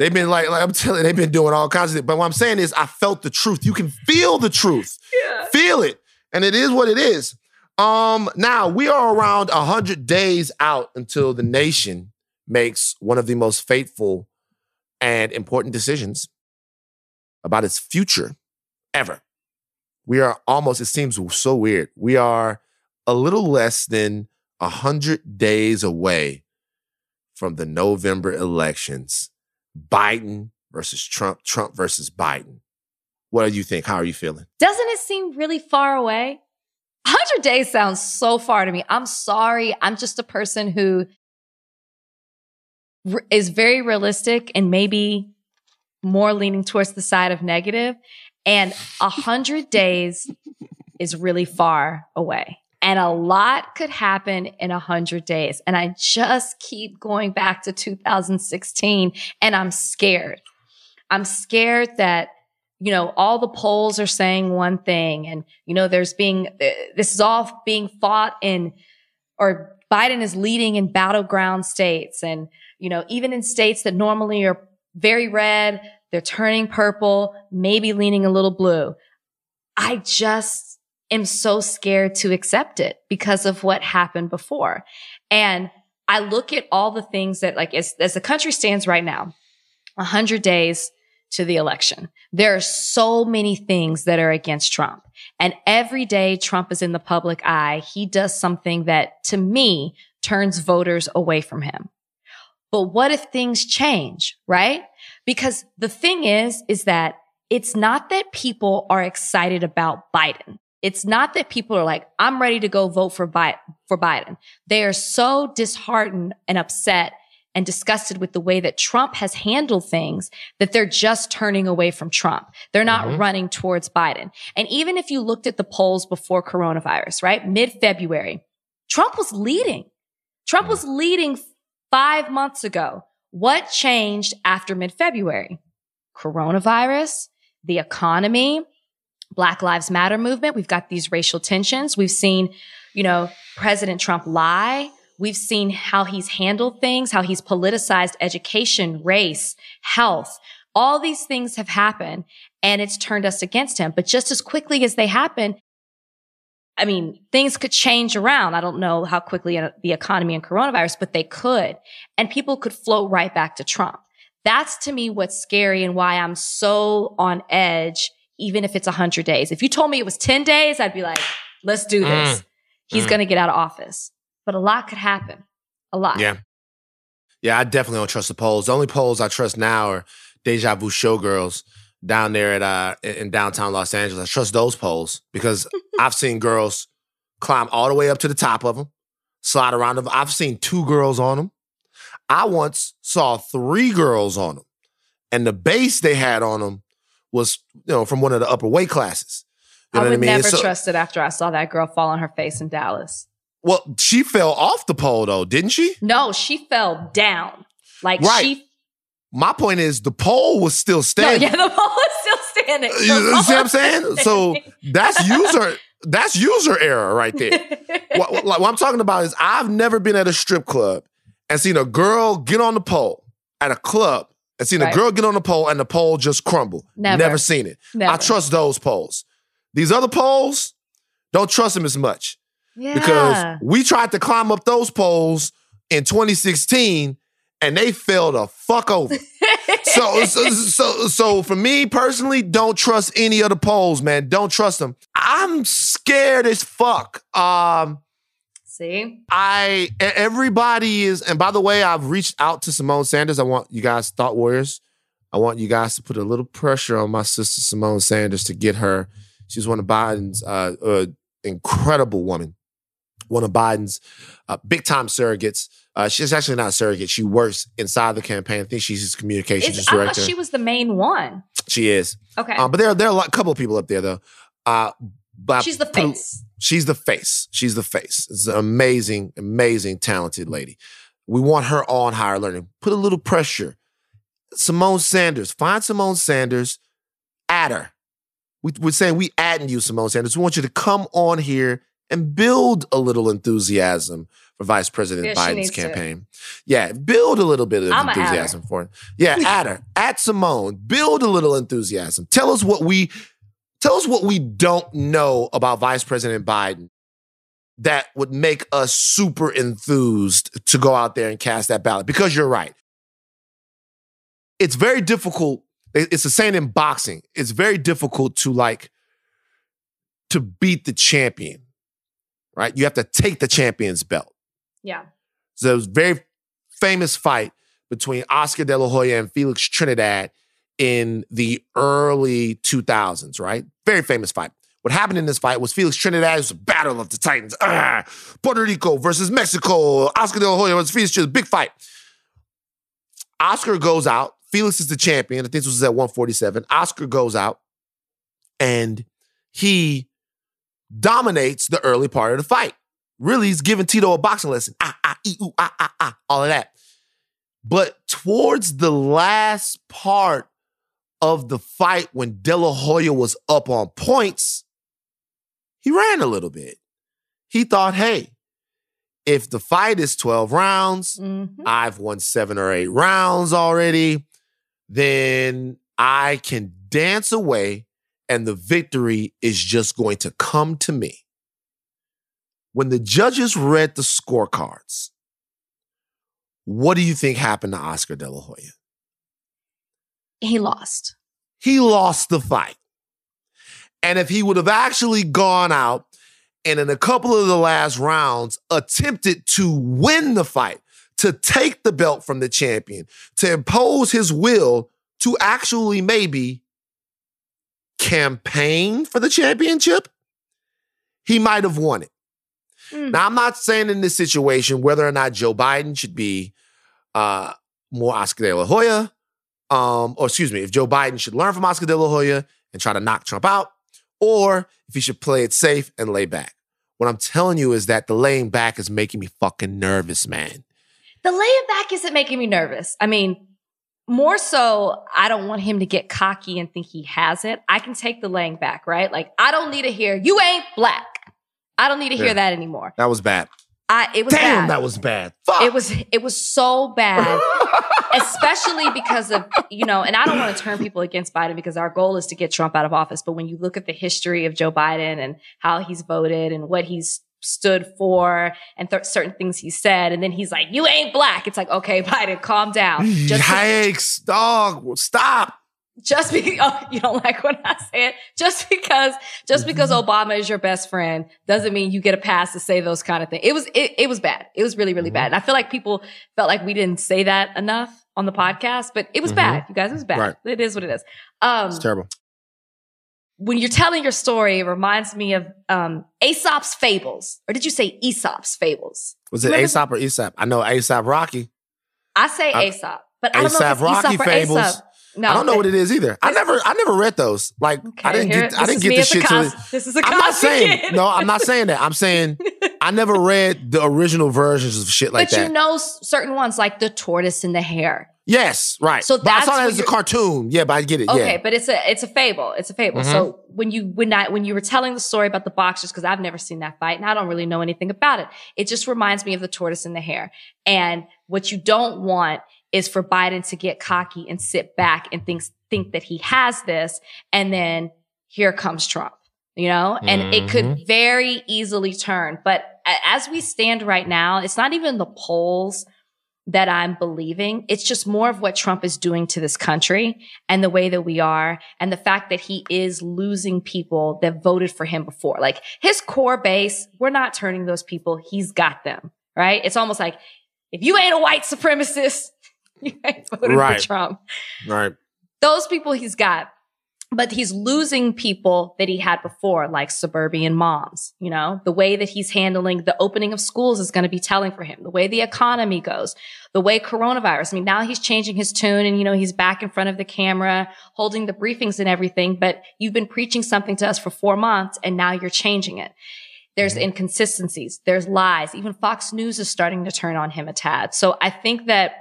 They've been like, like I'm telling you, they've been doing all kinds of things. But what I'm saying is, I felt the truth. You can feel the truth, Yeah. feel it, and it is what it is. Um, now we are around hundred days out until the nation makes one of the most fateful and important decisions about its future ever. We are almost, it seems so weird. We are a little less than 100 days away from the November elections. Biden versus Trump, Trump versus Biden. What do you think? How are you feeling? Doesn't it seem really far away? 100 days sounds so far to me. I'm sorry. I'm just a person who is very realistic and maybe more leaning towards the side of negative. And 100 days is really far away. And a lot could happen in 100 days. And I just keep going back to 2016 and I'm scared. I'm scared that you know, all the polls are saying one thing and, you know, there's being, uh, this is all being fought in, or Biden is leading in battleground states. And, you know, even in states that normally are very red, they're turning purple, maybe leaning a little blue. I just am so scared to accept it because of what happened before. And I look at all the things that, like, as, as the country stands right now, a 100 days to the election. There are so many things that are against Trump. And every day Trump is in the public eye, he does something that to me turns voters away from him. But what if things change, right? Because the thing is, is that it's not that people are excited about Biden. It's not that people are like, I'm ready to go vote for, Bi- for Biden. They are so disheartened and upset and disgusted with the way that Trump has handled things that they're just turning away from Trump. They're not Mhm. running towards Biden. And even if you looked at the polls before coronavirus, right? Mid February, Trump was leading. Trump was leading five months ago. What changed after mid February? Coronavirus, the economy, Black Lives Matter movement. We've got these racial tensions. We've seen, you know, President Trump lie. We've seen how he's handled things, how he's politicized education, race, health. All these things have happened and it's turned us against him. But just as quickly as they happen, I mean, things could change around. I don't know how quickly uh, the economy and coronavirus, but they could. And people could float right back to Trump. That's to me what's scary and why I'm so on edge, even if it's 100 days. If you told me it was 10 days, I'd be like, let's do this. Mm. He's Mm. going to get out of office. But a lot could happen. A lot. Yeah. Yeah, I definitely don't trust the polls. The only polls I trust now are Deja Vu Showgirls down there at uh in in downtown Los Angeles. I trust those polls because *laughs* I've seen girls climb all the way up to the top of them, slide around them. I've seen two girls on them. I once saw three girls on them, and the base they had on them was you know from one of the upper weight classes. You I would I mean? never So- trust it after I saw that girl fall on her face in Dallas. well, she fell off the pole though, didn't she? No, she fell down. Like Right. she. My point is the pole was still No, standing. yeah, the pole was still standing. The You see what I'm saying? So that's user that's user error right there. *laughs* what, what- what I'm talking about is I've never been at a strip club and seen a girl get on the pole at a club and seen a girl get on the pole and the pole just crumble. Never. seen it. Never. I trust those poles. These other poles, don't trust them as much yeah. because we tried to climb up those poles in 2016 and they fell the fuck over. *laughs* so, so, so, so for me personally, don't trust any of the polls, man. Don't trust them. I'm scared as fuck. Um, See? I everybody is, and by the way, I've reached out to Symone Sanders. I want you guys, thought warriors. I want you guys to put a little pressure on my sister Symone Sanders to get her. She's one of Biden's uh, uh incredible woman, one of Biden's uh, big time surrogates. Uh, she's actually not a surrogate. She works inside the campaign. I think she's his communications It's, I thought director. she was the main one. she is, Okay. uh, but there there are a couple of people up there though. But She's the face. She's the face. She's the face. It's an amazing, amazing, talented lady. We want her on higher learning. Put a little pressure. Symone Sanders. Find Symone Sanders. Add her. We, we're saying we adding you, Symone Sanders. We want you to come on here and build a little enthusiasm for Vice President Yeah, Biden's needs to. campaign. Yeah, build a little bit of her. enthusiasm for it. Yeah, add her. *laughs* Add Symone. Build a little enthusiasm. Tell us what we tell us what we don't know about Vice President Biden that would make us super enthused to go out there and cast that ballot. Because you're right. It's very difficult. It's the same in boxing. It's very difficult to like to beat the champion, right? You have to take the champion's belt. Yeah. So there was a very famous fight between Oscar De La Hoya and Felix Trinidad in the early 2000s, right? Very famous fight. What happened in this fight was Felix Trinidad was a battle of the Titans. Puerto Rico versus Mexico. Oscar De La Hoya versus Felix Trinidad. Big fight. Oscar goes out. Felix is the champion. I think this was at 147. Oscar goes out and he dominates the early part of the fight. Really, he's giving Tito a boxing lesson. Ah, ah, ee, ooh, ah, ah, ah, all of that. But towards the last part of the fight, when De La Hoya was up on points, he ran a little bit. He thought, hey, if the fight is 12 rounds, Mhm. I've won seven or eight rounds already, then I can dance away and the victory is just going to come to me. When the judges read the scorecards, what do you think happened to Oscar De La Hoya? He lost. He lost the fight. And if he would have actually gone out and in a couple of the last rounds attempted to win the fight, to take the belt from the champion, to impose his will to actually maybe campaign for the championship, he might have won it. Mm. Now, I'm not saying in this situation whether or not Joe Biden should be uh, more Oscar De La Hoya, um, or excuse me, if Joe Biden should learn from Oscar De La Hoya and try to knock Trump out, or if he should play it safe and lay back. What I'm telling you is that the laying back is making me fucking nervous, man. The laying back isn't making me nervous. I mean, more so, I don't want him to get cocky and think he has it. I can take the laying back, right? Like, I don't need to hear, you ain't black. I don't need to hear Yeah. that anymore. That was bad. I, it was Damn, bad. that was bad. Fuck. it was, it was so bad. *laughs* especially because of you know and i don't want to turn people against biden because our goal is to get trump out of office but when you look at the history of joe biden and how he's voted and what he's stood for and th- certain things he said and then he's like you ain't black it's like okay biden calm down mm, just, Yikes, dog. Stop. Just because *laughs* oh, you don't like what i said just because just because obama is your best friend doesn't mean you get a pass to say those kind of things it was it, it was bad it was really really Mhm. bad and i feel like people felt like we didn't say that enough on the podcast but it was Mhm. bad you guys it was bad Right. it is what it is um It's terrible. when you're telling your story it reminds me of um aesop's fables or did you say aesop's fables Was it Aesop or Aesop? I know A$AP Rocky. i say I- aesop but i don't know if Rocky aesop or fables. aesop no I don't know what it is either. I never, I never read those. Like, I didn't get, I didn't get the shit to. Cos- this is a I'm not saying kid. no. I'm not saying that. I'm saying I never *laughs* read the original versions of shit like but that. But you know certain ones like the tortoise and the hare yes, right. So But I that's saw that as a cartoon. Yeah, but I get it. Okay, Yeah. but it's a it's a fable. It's a fable. Mhm. So when you when I when you were telling the story about the boxers, because I've never seen that fight and I don't really know anything about it, it just reminds me of the tortoise and the hare. And what you don't want is for Biden to get cocky and sit back and think, think that he has this. And then here comes Trump, you know, and mm-hmm. it could mm-hmm. very easily turn. But as we stand right now, it's not even the polls that I'm believing. It's just more of what Trump is doing to this country and the way that we are and the fact that he is losing people that voted for him before. Like his core base, we're not turning those people. He's got them, right? It's almost like if you ain't a white supremacist, *laughs* you ain't voted right. for Trump. Right. Those people he's got but he's losing people that he had before, like suburban moms. You know, the way that he's handling the opening of schools is going to be telling for him. The way the economy goes, the way coronavirus. I mean, now he's changing his tune and, you know, he's back in front of the camera, holding the briefings and everything. But you've been preaching something to us for four months and now you're changing it. There's mm-hmm. inconsistencies. There's lies. Even Fox News is starting to turn on him a tad. So I think that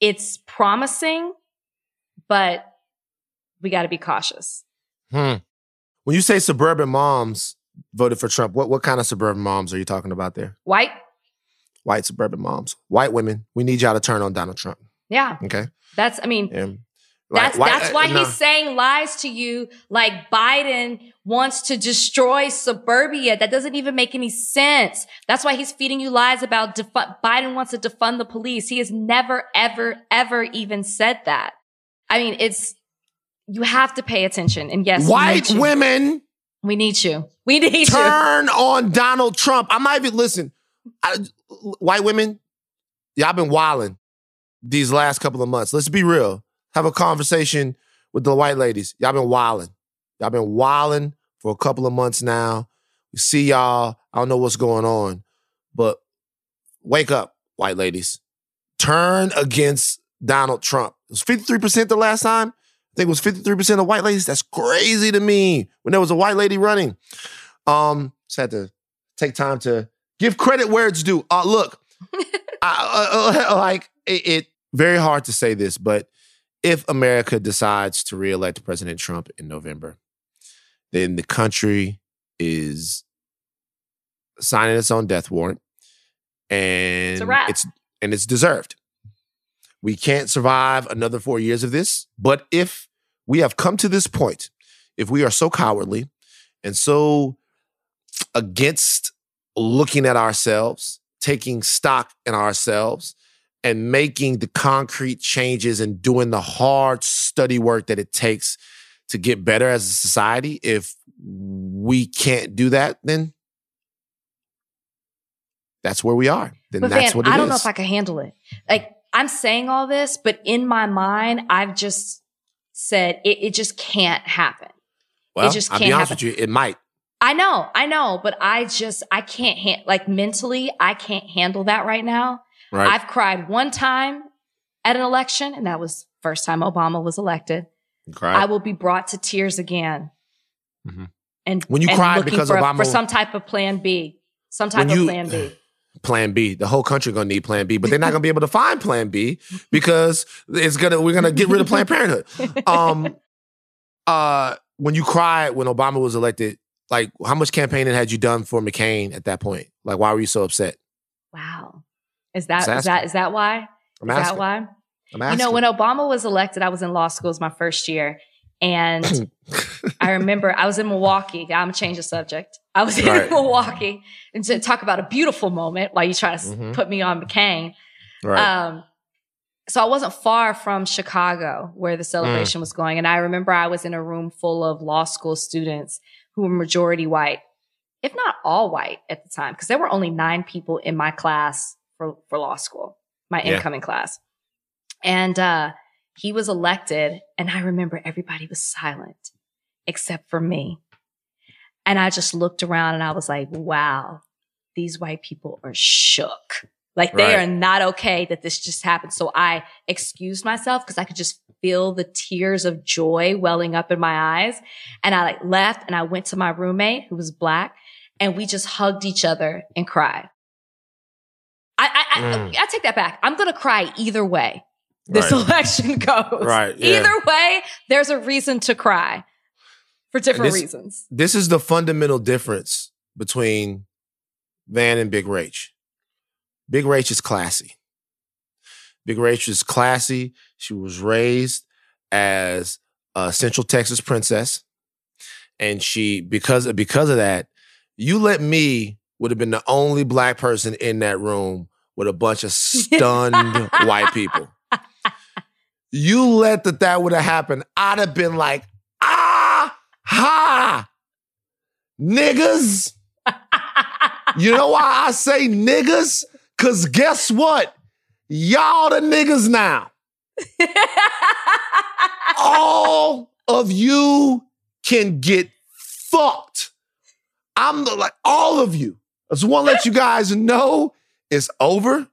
it's promising, but we got to be cautious. Hmm. When you say suburban moms voted for Trump, what, what kind of suburban moms are you talking about there? White. White suburban moms. White women. We need y'all to turn on Donald Trump. Yeah. Okay. That's, I mean, yeah. That's why, that's why uh, he's saying lies to you like Biden wants to destroy suburbia. That doesn't even make any sense. That's why he's feeding you lies about Biden wants to defund the police. He has never, ever, ever even said that. I mean, it's you have to pay attention. And yes, white we women, we need you. We need you. turn you. on Donald Trump. I might even listen. I, white women, y'all been wilding these last couple of months. Let's be real. Have a conversation with the white ladies. Y'all been wilding. Y'all been wilding for a couple of months now. We see y'all. I don't know what's going on, but wake up, white ladies. Turn against Donald Trump. It was 53% the last time. I think it was 53% of white ladies. That's crazy to me when there was a white lady running. Um, just had to take time to give credit where it's due. Uh, look, *laughs* I, uh, uh, *laughs* like it, it, very hard to say this, but if America decides to reelect President Trump in November, then the country is signing its own death warrant, and it's, it's and it's deserved. We can't survive another four years of this. But if we have come to this point, if we are so cowardly and so against looking at ourselves, taking stock in ourselves, and making the concrete changes and doing the hard study work that it takes to get better as a society, if we can't do that, then that's where we are. Then but that's Van, what it I don't is. know if I can handle it. Like I'm saying all this, but in my mind, I've just said it, it just can't happen. Well, it just can't I'll be honest happen. with you, it might. I know, I know, but I just I can't ha- like mentally, I can't handle that right now. Right. I've cried one time at an election, and that was first time Obama was elected. I will be brought to tears again. Mm-hmm. And when you and cry because for, Obama for some type of plan B, some type you, of plan B *sighs* plan B. The whole country gonna need plan B, but they're not gonna be able to find plan B *laughs* because it's gonna we're gonna get rid of Planned Parenthood. *laughs* Um uh when you cried when Obama was elected, like how much campaigning had you done for McCain at that point? Like why were you so upset? Is that is that is that why? I'm is asking. that why? I'm asking. You know, when Obama was elected, I was in law school, it was my first year. And I *laughs* remember I was in Milwaukee. I'm gonna change the subject. I was in right. Milwaukee and to talk about a beautiful moment while you try to mm-hmm. put me on McCain. Right. Um, so I wasn't far from Chicago where the celebration mm. was going. And I remember I was in a room full of law school students who were majority white, if not all white at the time, because there were only nine people in my class for, for law school, my yeah. incoming class. And uh, he was elected, and I remember everybody was silent except for me. And I just looked around and I was like, wow, these white people are shook. Like they right. are not okay that this just happened. So I excused myself because I could just feel the tears of joy welling up in my eyes. And I like left and I went to my roommate who was black and we just hugged each other and cried. I, I, mm. I, I take that back. I'm going to cry either way this right. election *laughs* goes. Right. Yeah. Either way, there's a reason to cry for different this, reasons. This is the fundamental difference between Van and Big Rach. Big Rach is classy. Big Rach is classy. She was raised as a Central Texas princess, and she because because of that, you let me would have been the only black person in that room with a bunch of stunned white people. You let that that would have happened, I'd have been like, ah, ha, niggas. You know why I say niggas? Cause guess what? Y'all the niggas now. All of you can get fucked. I'm the, like all of you. I just want to let you guys know it's over.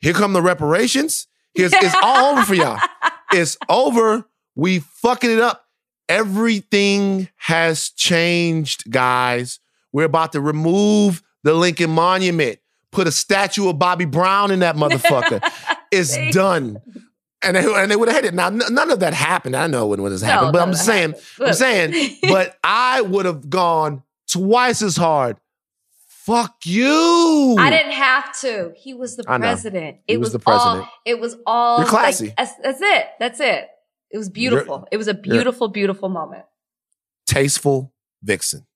Here come the reparations. Here's, it's all over for y'all. *laughs* It's over. We fucking it up. Everything has changed, guys. We're about to remove the Lincoln Monument, put a statue of Bobby Brown in that motherfucker. *laughs* it's done. And they, and they would have had it. Now, n- none of that happened. I know when, when this happened, No, but I'm saying, happened. I'm saying, but I would have gone twice as hard. Fuck you. I didn't have to. He was the president. He It was was, the president. all. It was all. You're like, classy. that's, that's it. That's it. It was beautiful. it was a beautiful, beautiful moment. Tasteful vixen.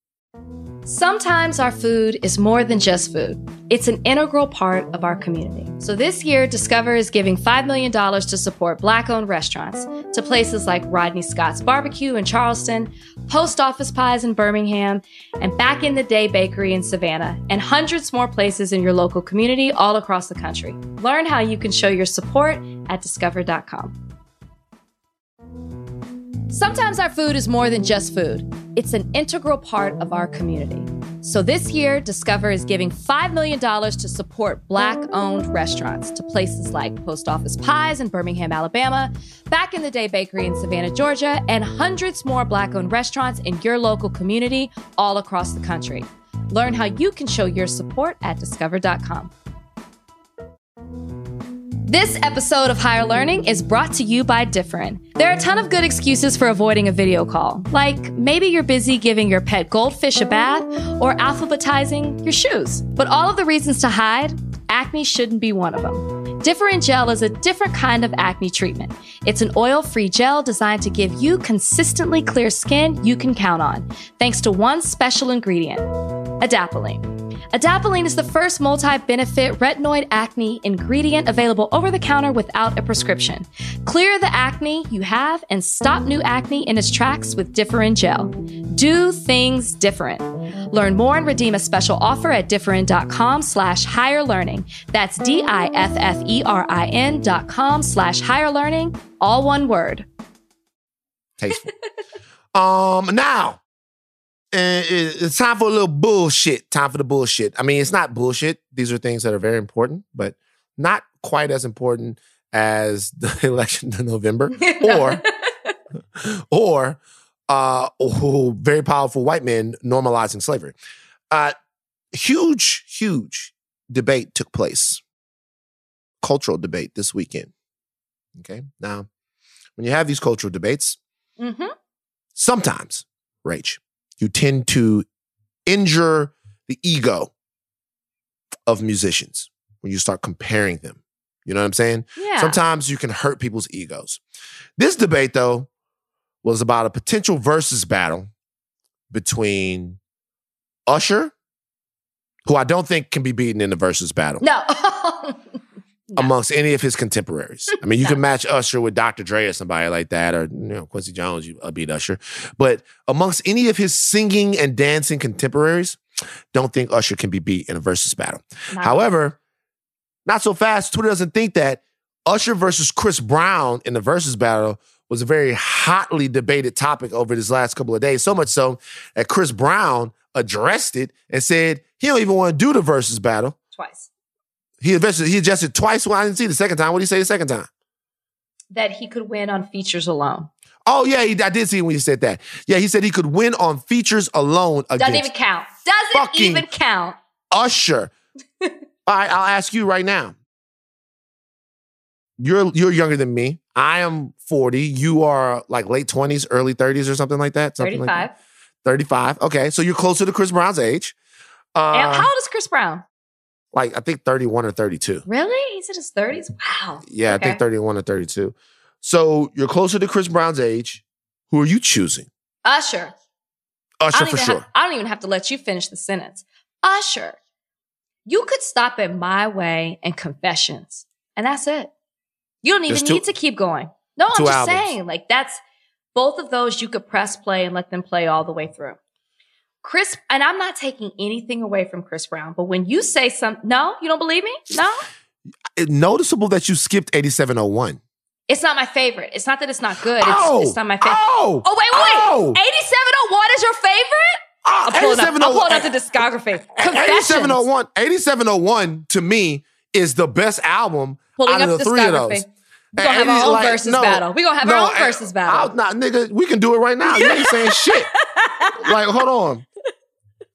Sometimes our food is more than just food. It's an integral part of our community. So this year, Discover is giving $5 million to support Black owned restaurants to places like Rodney Scott's Barbecue in Charleston, Post Office Pies in Birmingham, and Back in the Day Bakery in Savannah, and hundreds more places in your local community all across the country. Learn how you can show your support at discover.com. Sometimes our food is more than just food. It's an integral part of our community. So this year, Discover is giving $5 million to support Black owned restaurants to places like Post Office Pies in Birmingham, Alabama, Back in the Day Bakery in Savannah, Georgia, and hundreds more Black owned restaurants in your local community all across the country. Learn how you can show your support at discover.com. This episode of Higher Learning is brought to you by Differin. There are a ton of good excuses for avoiding a video call, like maybe you're busy giving your pet goldfish a bath or alphabetizing your shoes. But all of the reasons to hide, acne shouldn't be one of them. Differin Gel is a different kind of acne treatment. It's an oil free gel designed to give you consistently clear skin you can count on, thanks to one special ingredient adapalene. Adapalene is the first multi benefit retinoid acne ingredient available over the counter without a prescription. Clear the acne you have and stop new acne in its tracks with Differin Gel. Do things different. Learn more and redeem a special offer at differin.com slash higher learning. That's D-I-F-F-E-R-I-N dot com slash higher learning, all one word. Tasteful. *laughs* um, now uh, it's time for a little bullshit. Time for the bullshit. I mean, it's not bullshit. These are things that are very important, but not quite as important as *laughs* the election in November *laughs* or or uh oh, very powerful white men normalizing slavery. Uh huge, huge debate took place. Cultural debate this weekend. Okay. Now, when you have these cultural debates, mm-hmm. sometimes, Rach, you tend to injure the ego of musicians when you start comparing them. You know what I'm saying? Yeah. Sometimes you can hurt people's egos. This debate, though, was about a potential Verzuz battle between Usher, who I don't think can be beaten in a Verzuz battle No. *laughs* No. amongst any of his contemporaries. I mean, you can match Usher with Dr. Dre or somebody like that, or you know, Quincy Jones, you beat Usher. But amongst any of his singing and dancing contemporaries, don't think Usher can be beat in a Verzuz battle. Not- However, not so fast. Twitter doesn't think that Usher versus Chris Brown in the Verzuz battle was a very hotly debated topic over this last couple of days. So much so that Chris Brown addressed it and said he don't even want to do the Verzuz battle. twice. He adjusted, he adjusted twice. Well, I didn't see the second time. What did he say the second time? That he could win on features alone. Oh yeah, he, I did see when he said that. Yeah, he said he could win on features alone Doesn't even count. Doesn't even count. Usher. *laughs* All right, I'll ask you right now. You're you're younger than me. I am 40. You are like late 20s, early 30s or something like that. Something like 35. that. 35. Okay, so you're closer to Chris Brown's age. Uh, And how old is Chris Brown? Like I think 31 or 32. Really? He's in his 30s? Wow. Yeah, I think 31 or 32. So you're closer to Chris Brown's age. Who are you choosing? Usher. Usher for sure. Have, I don't even have to let you finish the sentence. Usher. You could stop at My Way and Confessions, and that's it. You don't even two, need to keep going. No, I'm just albums. saying, like that's both of those you could press play and let them play all the way through. Chris, and I'm not taking anything away from Chris Brown, but when you say something, no, you don't believe me? No? It's noticeable that you skipped 8701. It's not my favorite. It's not that it's not good. It's, oh, it's not my favorite. Oh, oh wait, wait, oh. 8701 is your favorite? Uh, I'm, pulling up, I'm pulling up the discography. 8701, 8701 to me is the best album pulling out of the three of those. We're gonna have our own like, Verzuz no, battle. We're gonna have no, our own Verzuz battle. Nah, nigga, we can do it right now. You ain't saying shit. *laughs* Like, hold on.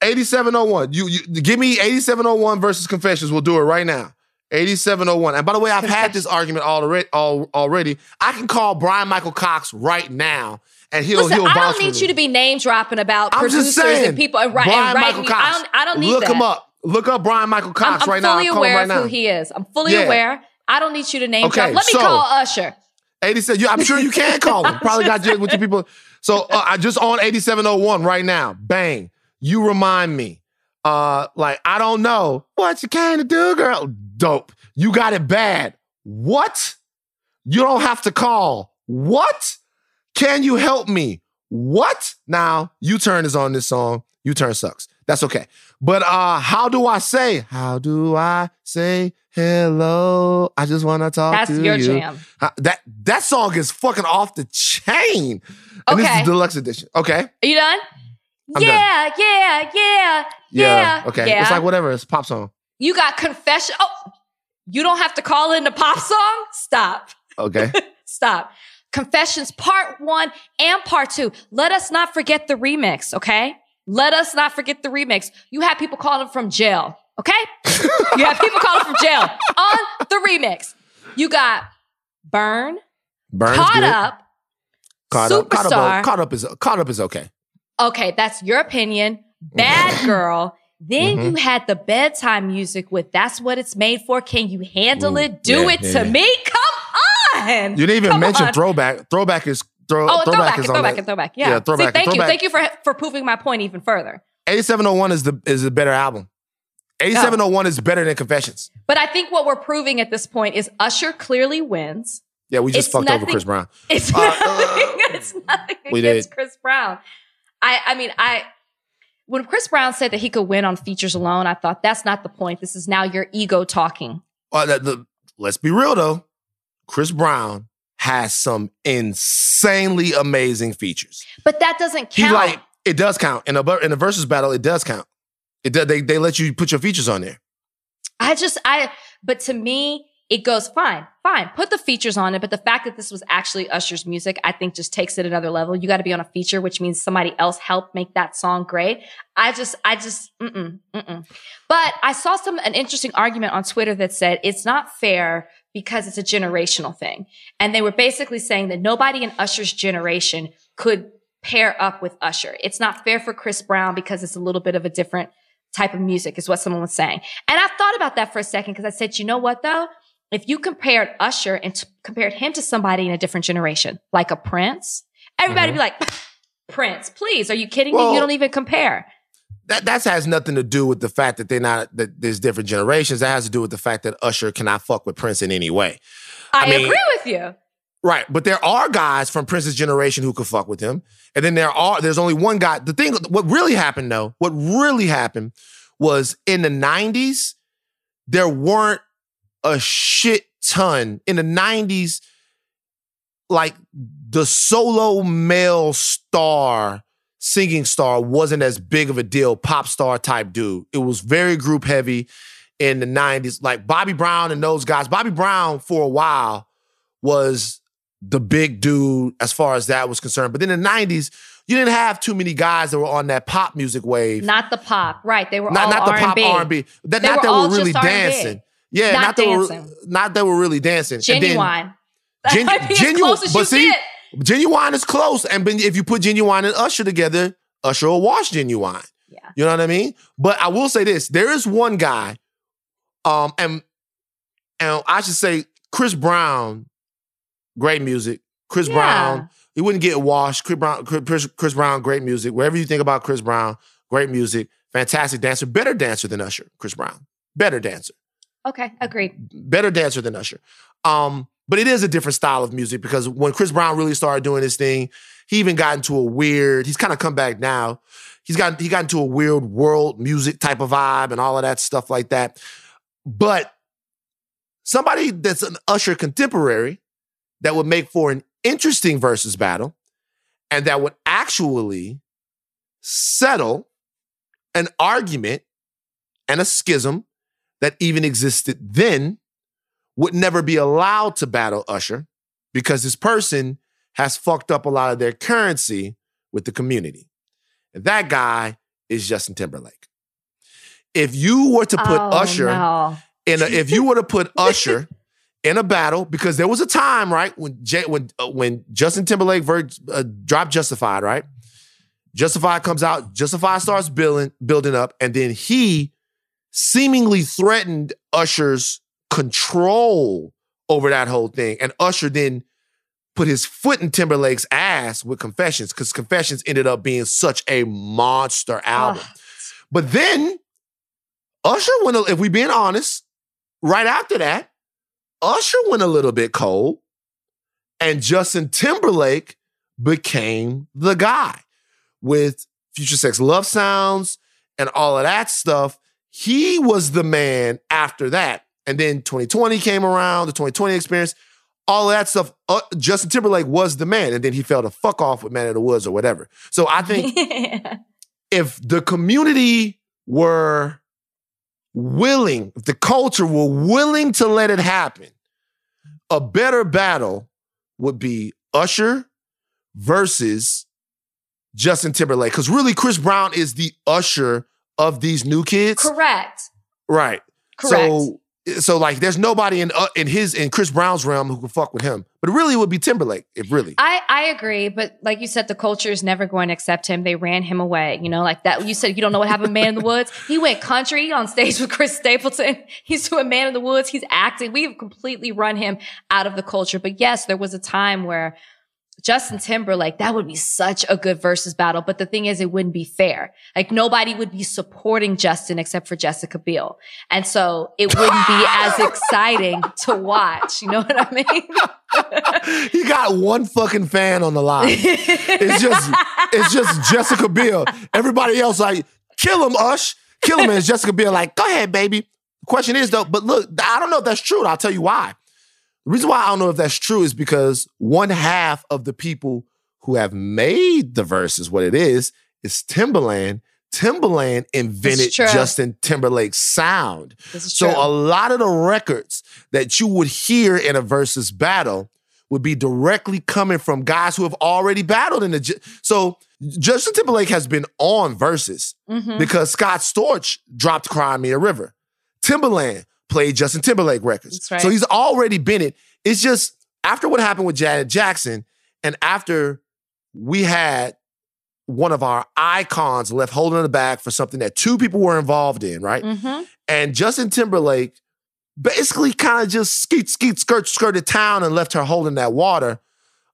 8701. You, you give me 8701 versus Confessions. We'll do it right now. 8701. And by the way, I've had this argument already. Already, I can call Bryan Michael Cox right now, and he'll Listen, he'll. I don't need you to be name dropping about I'm producers saying, and people and, Brian and Michael Cox. I don't. I don't need Look that. him up. Look up Bryan Michael Cox I'm, I'm right now. I'm fully aware right of who he is. I'm fully yeah. aware. I don't need you to name okay, drop. Let me so, call Usher. 87. I'm sure you can call him. *laughs* Probably got you with your people. So uh, I just on 8701 right now. Bang. You remind me. Uh, like I don't know what you came to do, girl. Dope. You got it bad. What? You don't have to call. What? Can you help me? What? Now, U Turn is on this song. U Turn sucks. That's okay. But uh, how do I say? How do I say hello? I just want to talk That's to your you. jam. Uh, that that song is fucking off the chain. And okay. this is deluxe edition. Okay. Are you done? Yeah, yeah, yeah, yeah. Okay. It's like whatever. It's a pop song. You got confession. Oh, you don't have to call in the pop song. Stop. Okay. *laughs* Stop. Confessions part one and part two. Let us not forget the remix. Okay. Let us not forget the remix. You have people calling from jail. Okay. you have people calling from jail *laughs* on the remix. You got Burn. Burn. Caught good. up. Caught Superstar. up. Caught up, caught up is caught up is okay. Okay, that's your opinion. Bad girl. Then Mhm. you had the bedtime music with "That's What It's Made For." Can you handle Ooh, it? Do yeah, it yeah, to yeah. me. Come on. You didn't even Come mention on. throwback. Throwback is throw. Oh, throwback, is throwback, and throwback. Yeah, Yeah, throwback See, thank you, thank you for for proving my point even further. 8701 is the is a better album. 8701 is better than Confessions. But I think what we're proving at this point is Usher clearly wins. Yeah, we just It's fucked over Chris Brown. It's Uh, *laughs* nothing, it's nothing we against did. Chris Brown. I I mean I when Chris Brown said that he could win on features alone, I thought that's not the point. This is now your ego talking. Uh, the, the, let's be real though. Chris Brown has some insanely amazing features. But that doesn't He count. like it does count in a in a Verzuz battle. It does count. It does, they they let you put your features on there. I just I but to me it goes fine, fine. Put the features on it, but the fact that this was actually Usher's music, I think just takes it another level. You got to be on a feature, which means somebody else helped make that song great. I just, I just, mm-mm, mm-mm. But I saw some an interesting argument on Twitter that said it's not fair because it's a generational thing, and they were basically saying that nobody in Usher's generation could pair up with Usher. It's not fair for Chris Brown because it's a little bit of a different type of music, is what someone was saying. And I thought about that for a second because I said, you know what though? If you compared Usher and t- compared him to somebody in a different generation, like a Prince, everybody would be like, Prince, please, are you kidding me? You don't even compare. That that has nothing to do with the fact that they're not that there's different generations. That has to do with the fact that Usher cannot fuck with Prince in any way. I, I mean- agree with you. Right, but there are guys from Prince's generation who could fuck with him, and then there are there's only one guy. The thing, what really happened though, what really happened was in the '90s, there weren't a shit ton in the '90s. Like the solo male star, singing star, wasn't as big of a deal. Pop star type dude. It was very group heavy in the '90s. Like Bobby Brown and those guys. Bobby Brown for a while was the big dude as far as that was concerned. But then in the 90s, you didn't have too many guys that were on that pop music wave. Not the pop, right? They were not, all not the R&B. pop R&B. That, They not were that were really dancing. Yeah, Not not, that we're not that we're really dancing. And then Ginuwine. *laughs* Gen- That'd be as Ginuwine- as but you see, get. Ginuwine is close. And if you put Ginuwine and Usher together, Usher will wash Ginuwine. Yeah. You know what I mean? But I will say this: there is one guy Um, and and I should say Chris Brown, great music. Chris Yeah. Brown, he wouldn't get washed. Chris Brown, Chris, Chris Brown, great music. Wherever you think about Chris Brown, great music, fantastic dancer, better dancer than Usher. Chris Brown, better dancer, Okay, agreed. better dancer than Usher. Um, but it is a different style of music because when Chris Brown really started doing this thing, he even got into a weird. He's kind of come back now. He's got he got into a weird world music type of vibe and all of that stuff like that. But somebody that's an Usher contemporary that would make for an interesting Verzuz battle and that would actually settle an argument and a schism that even existed then would never be allowed to battle Usher because this person has fucked up a lot of their currency with the community. And that guy is Justin Timberlake. If you were to put oh, Usher no. in a, if you were to put *laughs* Usher in a battle, because there was a time, right, when J, when uh, when Justin Timberlake ver- uh, dropped Justified, right? Justified comes out, Justified starts building building up, and then he seemingly threatened Usher's control over that whole thing, and Usher then put his foot in Timberlake's ass with Confessions, because Confessions ended up being such a monster album. Ugh. But then Usher went, a- if we being honest, right after that, Usher went a little bit cold, and Justin Timberlake became the guy with Future Sex Love Sounds and all of that stuff. He was the man after that. And then 2020 came around, the 2020 experience, all of that stuff. Uh, Justin Timberlake was the man. And then he fell to fuck off with Man of the Woods or whatever. So I think *laughs* if the community were willing, if the culture were willing to let it happen, a better battle would be Usher versus Justin Timberlake. Because really, Chris Brown is the Usher of these new kids. Correct. Right. Correct. So, so like, there's nobody in uh, in his in Chris Brown's realm who can fuck with him. But really, it would be Timberlake. If really, I, I agree, but like you said, the culture is never going to accept him. They ran him away. You know, like that. You said you don't know what happened, Man in the Woods. He went country on stage with Chris Stapleton. *laughs* He's doing Man in the Woods. He's acting. We've completely run him out of the culture. But yes, there was a time where Justin Timberlake, that would be such a good Verzuz battle. But the thing is, it wouldn't be fair. Like nobody would be supporting Justin except for Jessica Biel. And so it wouldn't be as *laughs* exciting to watch. You know what I mean? *laughs* he got one fucking fan on the line. It's just it's just Jessica Biel. Everybody else like kill him, Ush, kill him. And Jessica Biel like go ahead, baby. The question is though, but look, I don't know if that's true. and I'll tell you why. The reason why I don't know if that's true is because one half of the people who have made the Verzuz what it is is Timberland. Timberland invented. Justin Timberlake's sound. So a lot of the records that you would hear in a Verzuz battle would be directly coming from guys who have already battled in the. So Justin Timberlake has been on Verzuz Mhm. because Scott Storch dropped Cry Me a River. Timberland played Justin Timberlake records. Right. So he's already been it. It's just after what happened with Janet Jackson and after we had one of our icons left holding the bag for something that two people were involved in, right? Mhm. And Justin Timberlake basically kind of just skeet, skeet, skirt, skirted town and left her holding that water.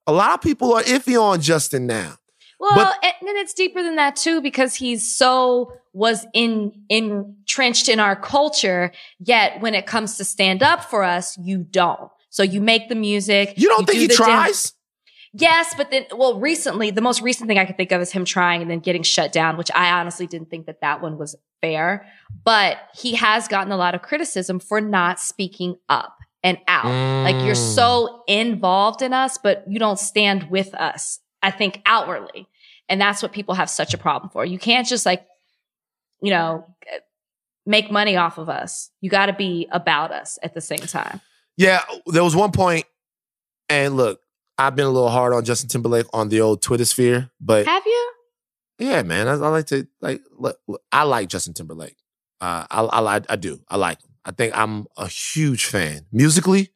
A lot of people are iffy on Justin now. Well, But- and then it's deeper than that too, because he's so was in entrenched in our culture. Yet when it comes to stand up for us, you don't. So you make the music. You don't think do he tries? Yes, but then, well, recently, the most recent thing I could think of is him trying and then getting shut down, which I honestly didn't think that that one was fair. But he has gotten a lot of criticism for not speaking up and out. Like you're Mm. so involved in us, but you don't stand with us, I think outwardly. And that's what people have such a problem for. You can't just like, you know, make money off of us. You got to be about us at the same time. Yeah, there was one point, and look, I've been a little hard on Justin Timberlake on the old Twitter sphere, but Have you? yeah, man, I, I like to like. Look, look, I like Justin Timberlake. Uh, I, I I I do. I like him. I think I'm a huge fan musically.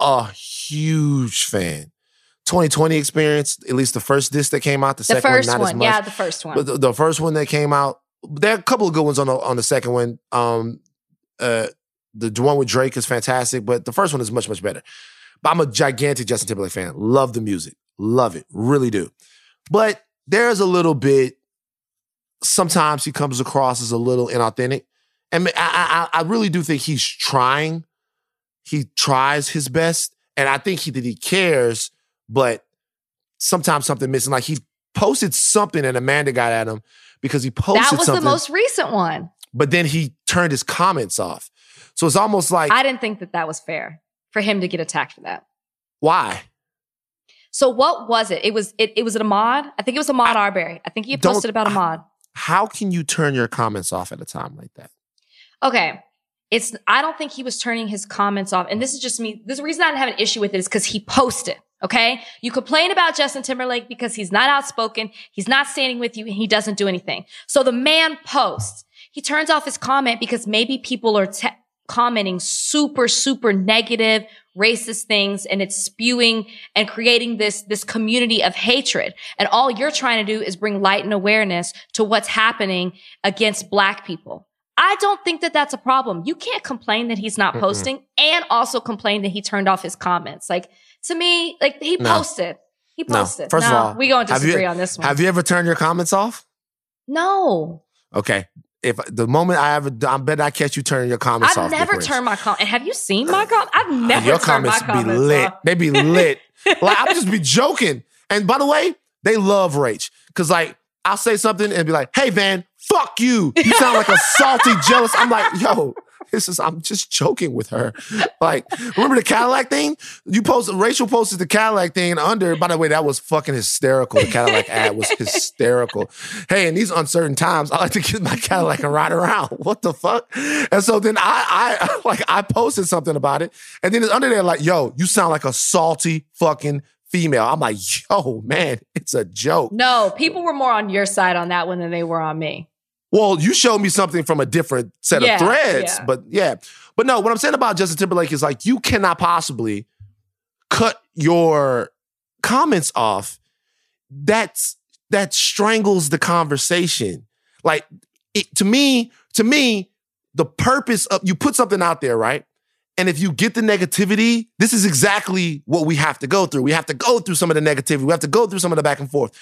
A huge fan. 2020 experience, at least the first disc that came out, the, The second first one, not as one. much. Yeah, the first one. But the, the first one that came out, there are a couple of good ones on the on the second one. Um, Uh, the, the one with Drake is fantastic, but the first one is much much better. But I'm a gigantic Justin Timberlake fan. Love the music, love it, really do. But there's a little bit. Sometimes he comes across as a little inauthentic, and I, I, I really do think he's trying. He tries his best, and I think he that he cares, but sometimes something missing. Like he posted something, and Amanda got at him because he posted something. That was the most recent one. but then he turned his comments off. So it's almost like I didn't think that that was fair for him to get attacked for that. why? So what was it? It was it, it was it Ahmaud? I think it was Ahmaud Arbery. I think he posted about Ahmaud. How can you turn your comments off at a time like that? Okay. It's I don't think he was turning his comments off. And this is just me. This reason I didn't have an issue with it is because he posted. Okay. You complain about Justin Timberlake because he's not outspoken, he's not standing with you, and he doesn't do anything. So the man posts. He turns off his comment because maybe people are te- commenting super, super negative, racist things, and it's spewing and creating this, this community of hatred. And all you're trying to do is bring light and awareness to what's happening against black people. I don't think that that's a problem. You can't complain that he's not Mm-mm. posting and also complain that he turned off his comments. Like to me, like he No. posted. He No. posted. First of all, we going to have you- disagree on this one. Have you ever turned your comments off? no, Okay. If the moment I ever, I bet I catch you turning your comments off. I've never turned my comment. Have you seen my comment? I've *sighs* never your turned my comments be comments lit. off. They be lit. *laughs* like I'm just be joking. And by the way, they love Rach because like I'll say something and be like, "Hey Van, fuck you. You sound like a *laughs* salty, jealous." I'm like, "Yo, this is I'm just joking with her." Like, remember the Cadillac thing? You posted Rachel posted the Cadillac thing under. By the way, that was fucking hysterical. The Cadillac ad was hysterical. Hey, in these uncertain times, I like to get my Cadillac and ride around. *laughs* What the fuck? And so then I, I *laughs* like I posted something about it, and then it's under there like, "Yo, you sound like a salty fucking." Female. I'm like, yo, man, it's a joke. No, people were more on your side on that one than they were on me. Well, you showed me something from a different set Yeah, of threads, yeah. but yeah. But no, what I'm saying about Justin Timberlake is like you cannot possibly cut your comments off. That's that strangles the conversation. Like it, to me, to me, the purpose of you put something out there, right? And if you get the negativity, this is exactly what we have to go through. We have to go through some of the negativity. We have to go through some of the back and forth.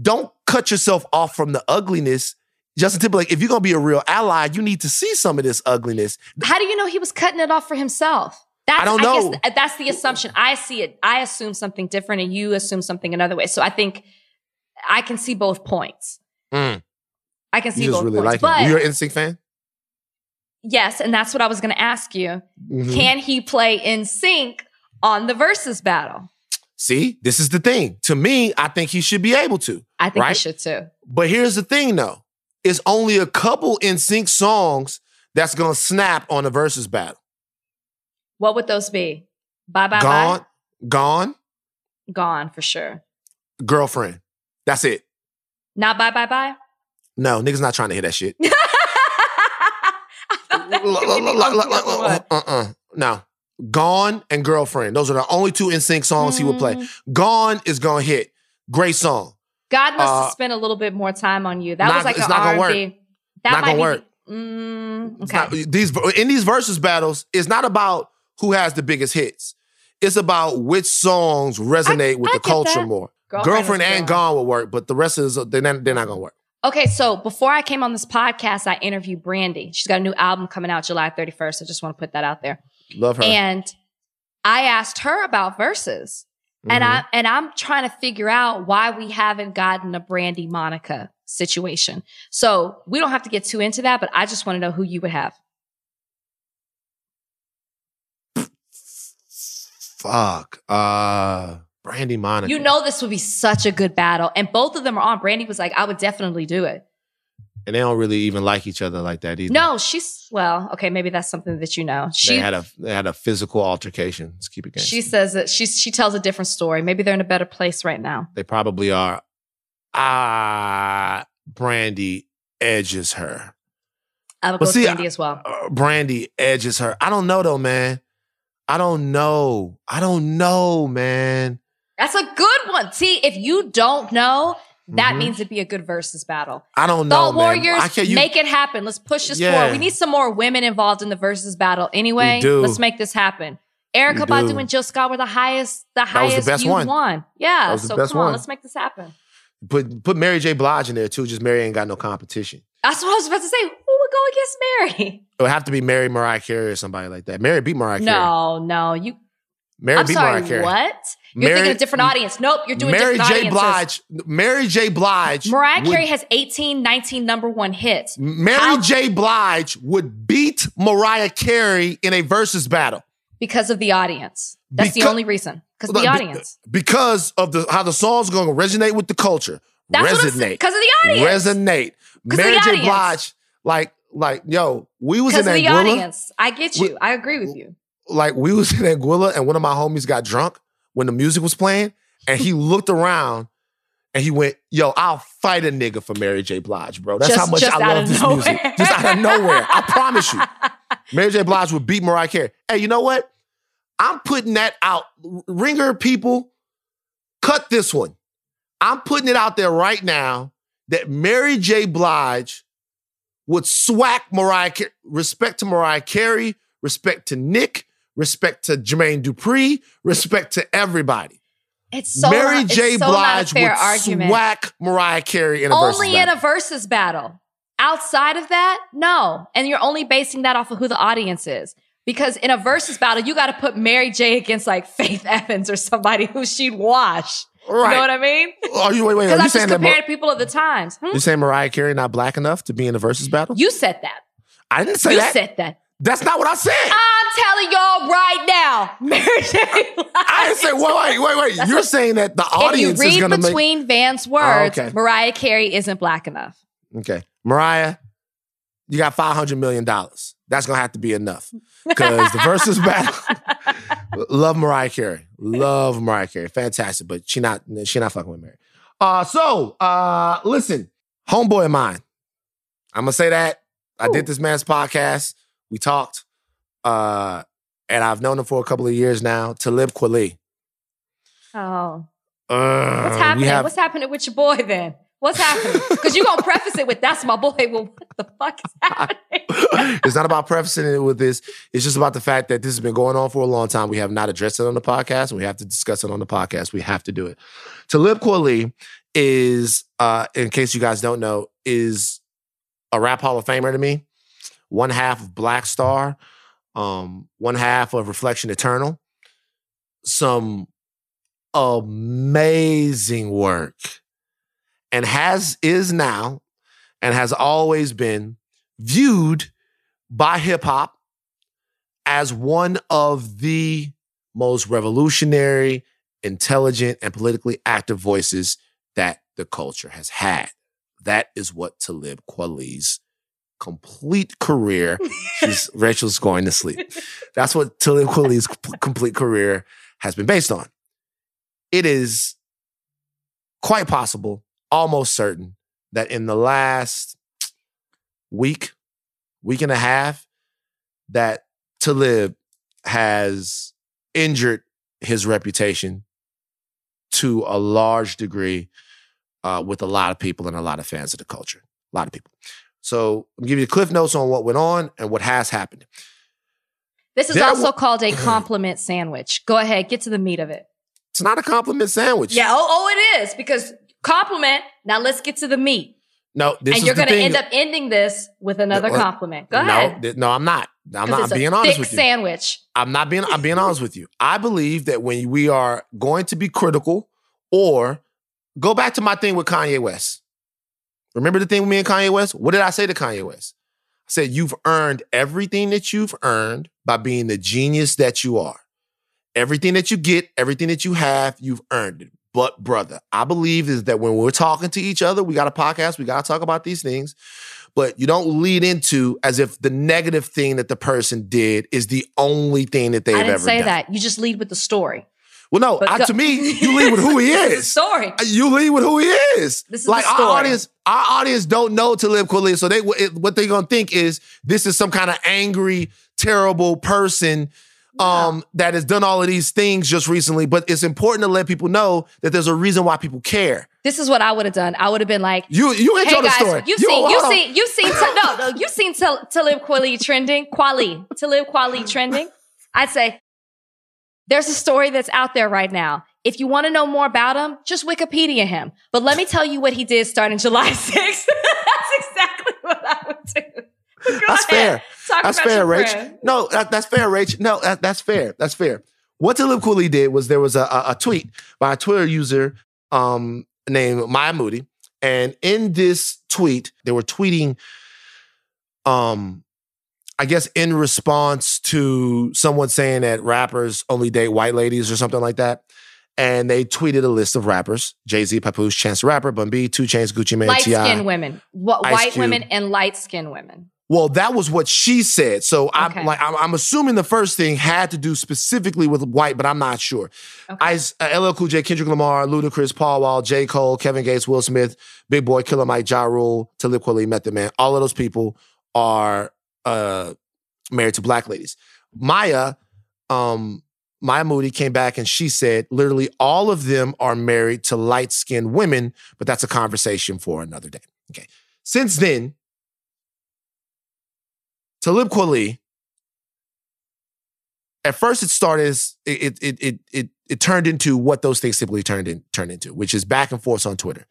Don't cut yourself off from the ugliness. Justin Timberlake, if you're gonna be a real ally, you need to see some of this ugliness. How do you know he was cutting it off for himself? That's, I don't know. guess that's the assumption. I see it. I assume something different, and you assume something another way. So I think I can see both points. Mm, I can see you both really points. like him. You're an NSYNC fan? yes, and that's what I was going to ask you. Mhm. Can he play NSYNC on the Verzuz battle? See, this is the thing. To me, I think he should be able to. I think he should too. But here's the thing though. It's only a couple NSYNC songs that's gonna snap on the Verzuz battle. What would those be? Bye bye Gone, bye. gone, Gone for sure. girlfriend. That's it. Not bye bye bye. No, niggas not trying to hear that shit. *laughs* I thought that would be the one. Uh-uh. No. Gone and Girlfriend. Those are the only two NSYNC songs he would play. Mm. Gone is gonna hit. Great song. God must Uh, have spent a little bit more time on you. That not- was like it's an not R&B. That Not might be work. Mm, okay. not- these in these Verzuz battles, it's not about who has the biggest hits. It's about which songs resonate with I the culture that. more. Girlfriend Girlfriend, and gone. Gone will work, but the rest is they're not, they're not gonna work. Okay, so before I came on this podcast, I interviewed Brandy. She's got a new album coming out July 31st. I just want to put that out there. Love her. And I asked her about Verzuz. And. I and I'm trying to figure out why we haven't gotten a Brandy Monica situation. So we don't have to get too into that, but I just want to know who you would have. fuck. Uh Brandy Monica. You know this would be such a good battle. And both of them are on. Brandy was like, I would definitely do it. And they don't really even like each other like that either. No, she's well, okay, maybe that's something that you know. they She had a they had a physical altercation. Let's keep it going. she says that she she tells a different story. Maybe they're in a better place right now. they probably are. Ah, Brandy edges her. I would But go see, Brandy as well. Uh, Brandy edges her. I don't know though, man. I don't know. I don't know, man. That's a good one. See, if you don't know, that Mhm. means it'd be a good Verzuz battle. I don't know, Thought. Warriors, you, make it happen. Let's push this Yeah. forward. We need some more women involved in the Verzuz battle. Anyway, let's make this happen. Erykah Badu and Jill Scott were the highest, the was the highest best you one. won. Yeah, That the so come on, one. let's make this happen. put put Mary J. Blige in there too. Just Mary ain't got no competition. That's what I was about to say. Who would go against Mary? It would have to be Mary Mariah Carey or somebody like that. Mary beat Mariah Carey. No, no, you. Mary I'm beat sorry. Mariah Carey. What? You're Mary- thinking of different audience. Nope, you're doing Mary different J. audiences. Blige. Mary J. Blige. Mariah would- Carey has 18, 19 number one hits. Mary How- J. Blige would beat Mariah Carey in a Verzuz battle because of the audience. That's the only reason. Because of the audience. because of the how the song's going to resonate with the culture. That's resonate. Because of the audience. Resonate. Mary J. Blige, like, like, yo, we was Because in of the Anguilla. audience. I get you. We- I agree with you. Like we was *laughs* in Anguilla and one of my homies got drunk when the music was playing and he *laughs* looked around and he went, yo, I'll fight a nigga for Mary J. Blige, bro. That's Just- how much I love this nowhere. music. Just out of nowhere. I promise you. *laughs* Mary J. Blige would beat Mariah Carey. Hey, you know what? I'm putting that out. Ringer people, cut this one. I'm putting it out there right now that Mary J. Blige would swack Mariah Carey. Respect to Mariah Carey, respect to Nick, respect to Jermaine Dupri, respect to everybody. It's so Mary not, J. it's so Blige would argument. swack Mariah Carey in a Verzuz only in a Verzuz battle. Outside of that, no. And you're only basing that off of who the audience is. Because in a Verzuz battle, you got to put Mary J against like *laughs* Faith Evans or somebody who she'd wash. right. You know what I mean? Are you wait, wait, Because you just saying that Mar- people of the times. Hmm? you saying Mariah Carey not black enough to be in a Verzuz battle? You said that. I didn't say you that. You said that. That's not what I said. I'm telling y'all right now, *laughs* Mary J. Blige I didn't say. Wait, wait, wait, wait. You're what- saying that the audience is going to make. If you read between Van's words, okay. Mariah Carey isn't black enough. Okay, Mariah, you got five hundred million dollars. That's gonna have to be enough because the Verzuz battle. *laughs* Love Mariah Carey. Love Mariah Carey. Fantastic, but she not she not fucking with Mary. Uh, so uh, listen, homeboy of mine. I'm gonna say that I did this man's podcast. We talked, uh, and I've known him for a couple of years now. Talib Kweli. Oh. Uh, What's happening? have- What's happening with your boy then? What's happening? *laughs* Because you're gonna preface it with that's my boy. Well, what the fuck is happening? *laughs* it's not about prefacing it with this. It's just about the fact that this has been going on for a long time. We have not addressed it on the podcast, and we have to discuss it on the podcast. We have to do it. Talib Kweli is, uh, in case you guys don't know, is a rap Hall of Famer to me. One half of Black Star, um, one half of Reflection Eternal. Some amazing work, and has is now, and has always been viewed by hip hop as one of the most revolutionary, intelligent, and politically active voices that the culture has had. That is what Talib Kweli's complete career. *laughs* She's Rachel's going to sleep. That's what Tilly c- complete career has been based on. It is quite possible, almost certain, that in the last week, week and a half, that Talib has injured his reputation to a large degree uh, with a lot of people and a lot of fans of the culture. A lot of people. So I'm giving you cliff notes on what went on and what has happened. This is There also wa- called a *clears throat* compliment sandwich. Go ahead, get to the meat of it. It's not a compliment sandwich. Yeah, oh, oh it is because compliment. Now let's get to the meat, No, this is. and you're going to end up ending this with another Well, uh, compliment. Go no, ahead. th- no, I'm not. I'm not. I'm being honest with you. sandwich. I'm not being I'm being honest with you. I believe that when we are going to be critical or go back to my thing with Kanye West. Remember the thing with me and Kanye West? What did I say to Kanye West? I said you've earned everything that you've earned by being the genius that you are. Everything that you get, everything that you have, you've earned it. But brother, I believe is that when we're talking to each other, we got a podcast, we got to talk about these things but you don't lead into as if the negative thing that the person did is the only thing that they've I didn't ever say done. that. You just lead with the story. Well, no, I- to me, you *laughs* lead with who he is. story. You lead with who he is. This is like the our audience, our audience don't know Talib Kweli, so they it- what they're gonna think is this is some kind of angry, terrible person um that has done all of these things just recently. But it's important to let people know that there's a reason why people care. This is what I would have done. I would have been like, You you ain't "Hey told the story. you've You- seen, you've seen, you've seen, no, no, you've seen Tal- Talib Kweli trending, Kweli, Talib Kweli trending." I'd *laughs* say, "There's a story that's out there right now. If you want to know more about him, just Wikipedia him. But let me tell you what he did starting July *laughs* 6th. *laughs* that's exactly what I would do. *laughs* Go That's ahead. fair. Talk That's fair, Rach. friend. No, that, that's fair, Rach. No, that, that's fair. That's fair. What Talib Kweli did was there was a, a, a tweet by a Twitter user um, named Maya Moody, and in this tweet, they were tweeting, um, I guess, in response to someone saying that rappers only date white ladies or something like that. And they tweeted a list of rappers: Jay Z, Papoose, Chance the Rapper, Bun B, 2 Chainz, Gucci Mane, Light skinned women, Wh- white Cube. women, and light skinned women. Well, that was what she said. So Okay. I'm like, I'm, I'm assuming the first thing had to do specifically with white, but I'm not sure. Okay. Ice, uh, LL Cool J, Kendrick Lamar, Ludacris, Paul Wall, J. Cole, Kevin Gates, Will Smith, Big Boy, Killer Mike, Ja Rule, Talib Kweli, Method Man. All of those people are uh, married to black ladies. Maya, um, Maya Moody came back and she said, literally all of them are married to light skinned women, but that's a conversation for another day. Okay. Since then, Talib Kweli, at first it started as it it it it it turned into what those things typically turned in turned into, which is back and forth on Twitter.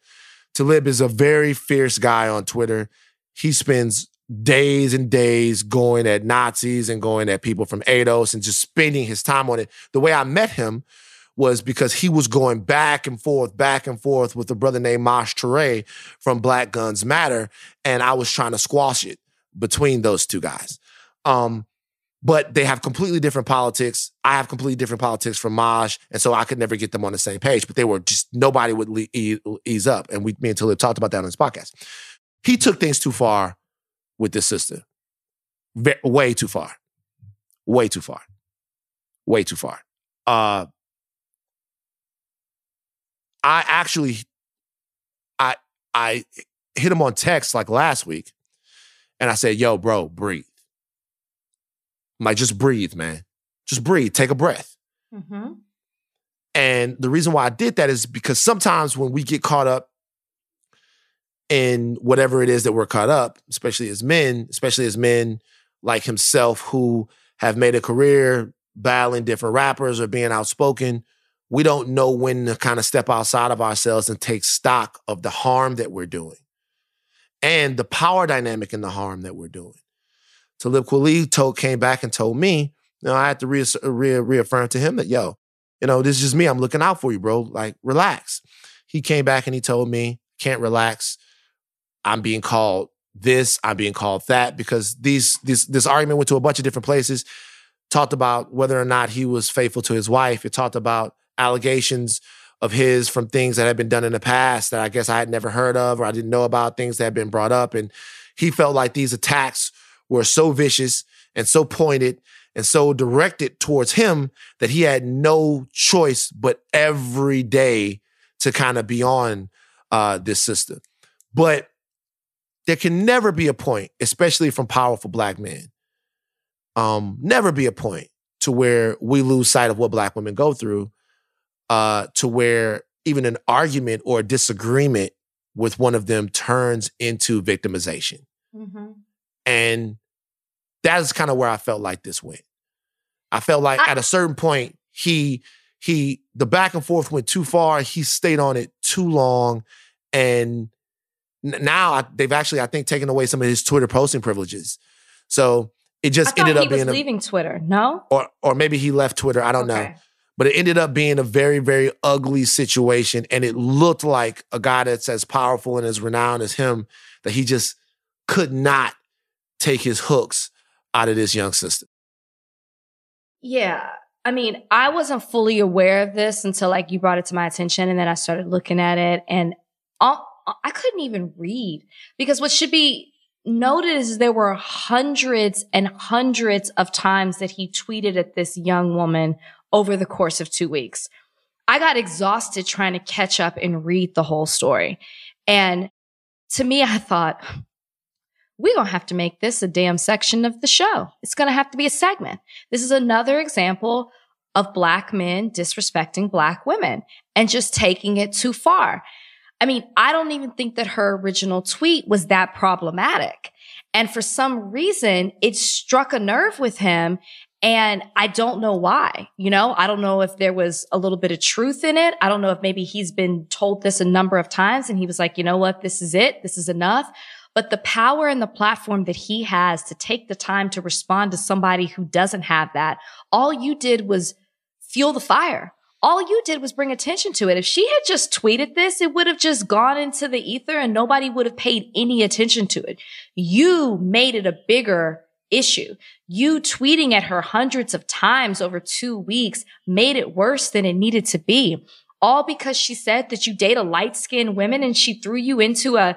Talib is a very fierce guy on Twitter. He spends days and days going at Nazis and going at people from ADOS and just spending his time on it. The way I met him was because he was going back and forth, back and forth with a brother named Maj Toure from Black Guns Matter, and I was trying to squash it between those two guys. Um, but they have completely different politics. I have completely different politics from Maj, and so I could never get them on the same page. But they were just nobody would le- ease up, and we, me and Talib talked about that on this podcast. He took things too far with this sister, Ve- way too far, way too far, way too far. Uh, I actually, I I hit him on text like last week, and I said, "Yo, bro, breathe." I'm like, just breathe, man. Just breathe. Take a breath. Mm-hmm. And the reason why I did that is because sometimes when we get caught up in whatever it is that we're caught up, especially as men, especially as men like himself who have made a career battling different rappers or being outspoken, we don't know when to kind of step outside of ourselves and take stock of the harm that we're doing and the power dynamic in the harm that we're doing. Talib Kweli told, came back and told me, you know, I had to reass- re- reaffirm to him that, yo, you know, this is just me. I'm looking out for you, bro. Like, relax. He came back and he told me, can't relax. I'm being called this, I'm being called that, because these this this argument went to a bunch of different places. Talked about whether or not he was faithful to his wife. It talked about allegations of his from things that had been done in the past that I guess I had never heard of or I didn't know about, things that had been brought up. And he felt like these attacks were so vicious and so pointed and so directed towards him that he had no choice but every day to kind of be on uh, this system. But there can never be a point, especially from powerful black men, um, never be a point to where we lose sight of what black women go through, uh, to where even an argument or a disagreement with one of them turns into victimization. Mm-hmm. And that is kind of where I felt like this went. I felt like I- at a certain point, he he the back and forth went too far. He stayed on it too long, and now I, they've actually I think taken away some of his Twitter posting privileges. So it just ended up being a, leaving Twitter. No, or or maybe he left Twitter. I don't know but it ended up being a very very ugly situation and it looked like a guy that's as powerful and as renowned as him that he just could not take his hooks out of this young sister Yeah. I mean, I wasn't fully aware of this until like you brought it to my attention and then I started looking at it and all, Uh, I couldn't even read because what should be noted is there were hundreds and hundreds of times that he tweeted at this young woman over the course of two weeks. I got exhausted trying to catch up and read the whole story. And to me, I thought, we're going to have to make this a damn section of the show. It's going to have to be a segment. This is another example of black men disrespecting black women and just taking it too far. I mean, I don't even think that her original tweet was that problematic. And for some reason, it struck a nerve with him. And I don't know why. You know, I don't know if there was a little bit of truth in it. I don't know if maybe he's been told this a number of times and he was like, you know what? This is it. This is enough. But the power and the platform that he has to take the time to respond to somebody who doesn't have that, all you did was fuel the fire. All you did was bring attention to it. If she had just tweeted this, it would have just gone into the ether and nobody would have paid any attention to it. You made it a bigger issue. You tweeting at her hundreds of times over two weeks made it worse than it needed to be. All because she said that you date a light skinned woman and she threw you into a,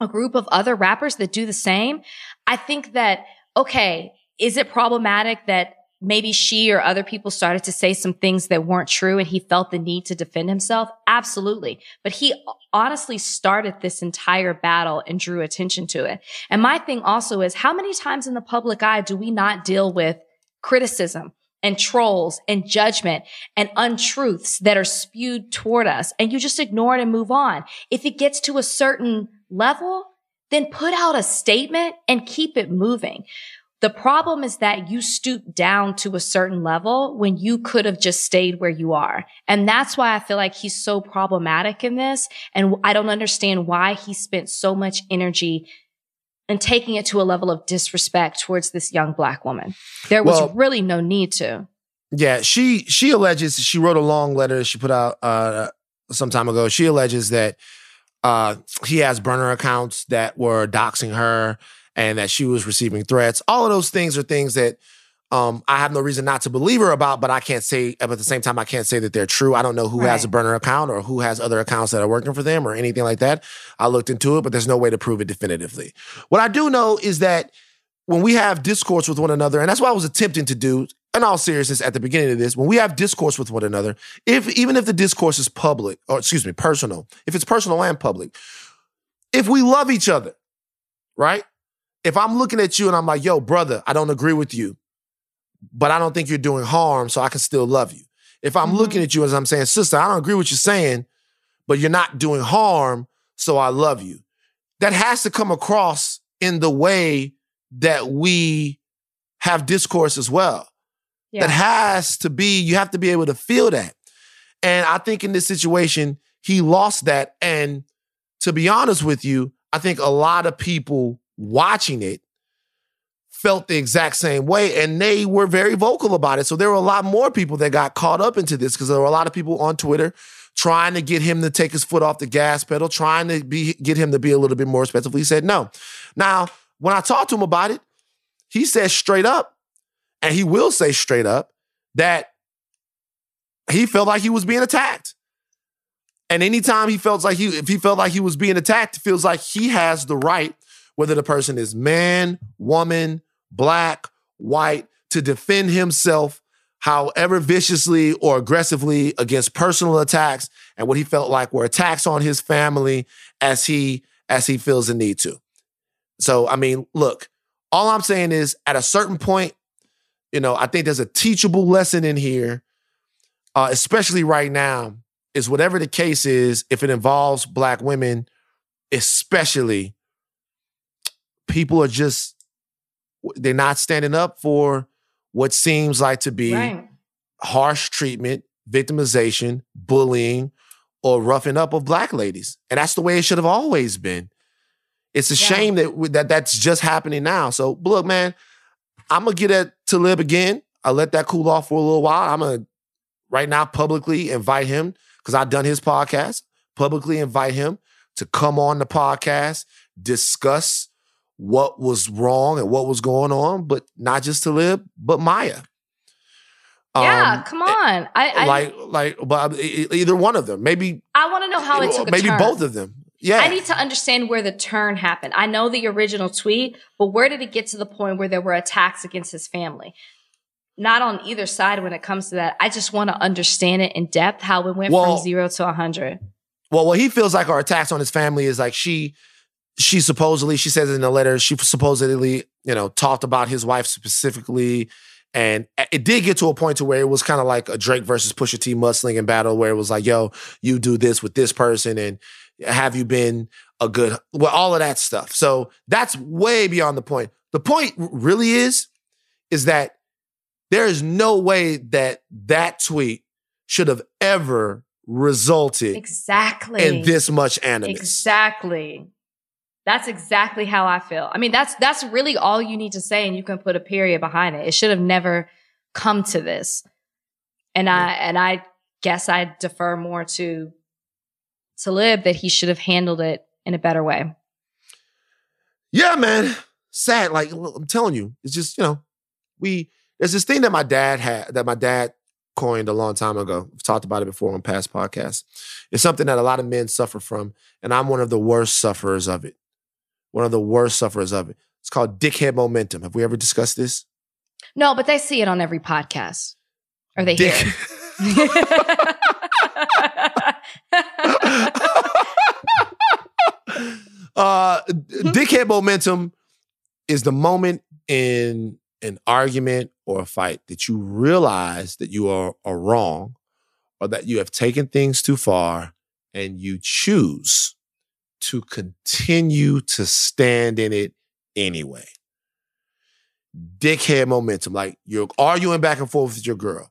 a group of other rappers that do the same. I think that, okay, is it problematic that maybe she or other people started to say some things that weren't true and he felt the need to defend himself? Absolutely. But he honestly started this entire battle and drew attention to it. And my thing also is how many times in the public eye do we not deal with criticism? And trolls and judgment and untruths that are spewed toward us. And you just ignore it and move on. If it gets to a certain level, then put out a statement and keep it moving. The problem is that you stoop down to a certain level when you could have just stayed where you are. And that's why I feel like he's so problematic in this. And I don't understand why he spent so much energy and taking it to a level of disrespect towards this young black woman. There was well, really no need to. Yeah, she she alleges she wrote a long letter she put out uh some time ago. She alleges that uh he has burner accounts that were doxing her and that she was receiving threats. All of those things are things that um, I have no reason not to believe her about, but I can't say, but at the same time, I can't say that they're true. I don't know who right. has a burner account or who has other accounts that are working for them or anything like that. I looked into it, but there's no way to prove it definitively. What I do know is that when we have discourse with one another, and that's what I was attempting to do in all seriousness at the beginning of this, when we have discourse with one another, if even if the discourse is public, or excuse me, personal, if it's personal and public, if we love each other, right? If I'm looking at you and I'm like, yo, brother, I don't agree with you, but I don't think you're doing harm, so I can still love you. If I'm mm-hmm. looking at you as I'm saying, sister, I don't agree with you saying, but you're not doing harm, so I love you. That has to come across in the way that we have discourse as well. Yeah. That has to be, you have to be able to feel that. And I think in this situation, he lost that. And to be honest with you, I think a lot of people watching it felt the exact same way and they were very vocal about it. So there were a lot more people that got caught up into this because there were a lot of people on Twitter trying to get him to take his foot off the gas pedal, trying to be get him to be a little bit more respectful. He said no. Now, when I talked to him about it, he said straight up, and he will say straight up that he felt like he was being attacked. And anytime he felt like he, if he felt like he was being attacked, feels like he has the right whether the person is man, woman, black, white, to defend himself however viciously or aggressively against personal attacks and what he felt like were attacks on his family as he as he feels the need to. So I mean, look, all I'm saying is at a certain point, you know, I think there's a teachable lesson in here, uh, especially right now, is whatever the case is, if it involves black women, especially people are just they're not standing up for what seems like to be right. harsh treatment, victimization, bullying, or roughing up of black ladies. And that's the way it should have always been. It's a yeah. shame that, that that's just happening now. So look, man, I'm gonna get at Talib again. I let that cool off for a little while. I'm gonna right now publicly invite him because I've done his podcast. Publicly invite him to come on the podcast, discuss what was wrong and what was going on, but not just to Talib, but Maya. Yeah, um, come on. I, I like like but either one of them. Maybe I want to know how it took maybe both of them. Yeah. I need to understand where the turn happened. I know the original tweet, but where did it get to the point where there were attacks against his family? Not on either side when it comes to that. I just want to understand it in depth how it went well, from 0 to a 100. Well, what he feels like our attacks on his family is like she she supposedly, she says in the letter, she supposedly, you know, talked about his wife specifically. And it did get to a point to where it was kind of like a Drake versus Pusha T mudslinging battle where it was like, yo, you do this with this person and Have you been a good, well, all of that stuff. So that's way beyond the point. The point really is, is that there is no way that that tweet should have ever resulted exactly in this much animus. Exactly. That's exactly how I feel. I mean, that's that's really all you need to say, and you can put a period behind it. It should have never come to this. And yeah. I and I guess I defer more to Talib that he should have handled it in a better way. Yeah, man. Sad. Like I'm telling you, it's just, you know, we there's this thing that my dad had that my dad coined a long time ago. We've talked about it before on past podcasts. It's something that a lot of men suffer from, and I'm one of the worst sufferers of it. One of the worst sufferers of it. It's called dickhead momentum. Have we ever discussed this? No, but they see it on every podcast. Or they Dick- hear *laughs* uh, dickhead momentum is the moment in an argument or a fight that you realize that you are, are wrong or that you have taken things too far and you choose to continue to stand in it anyway. Dickhead momentum. Like you're arguing back and forth with your girl.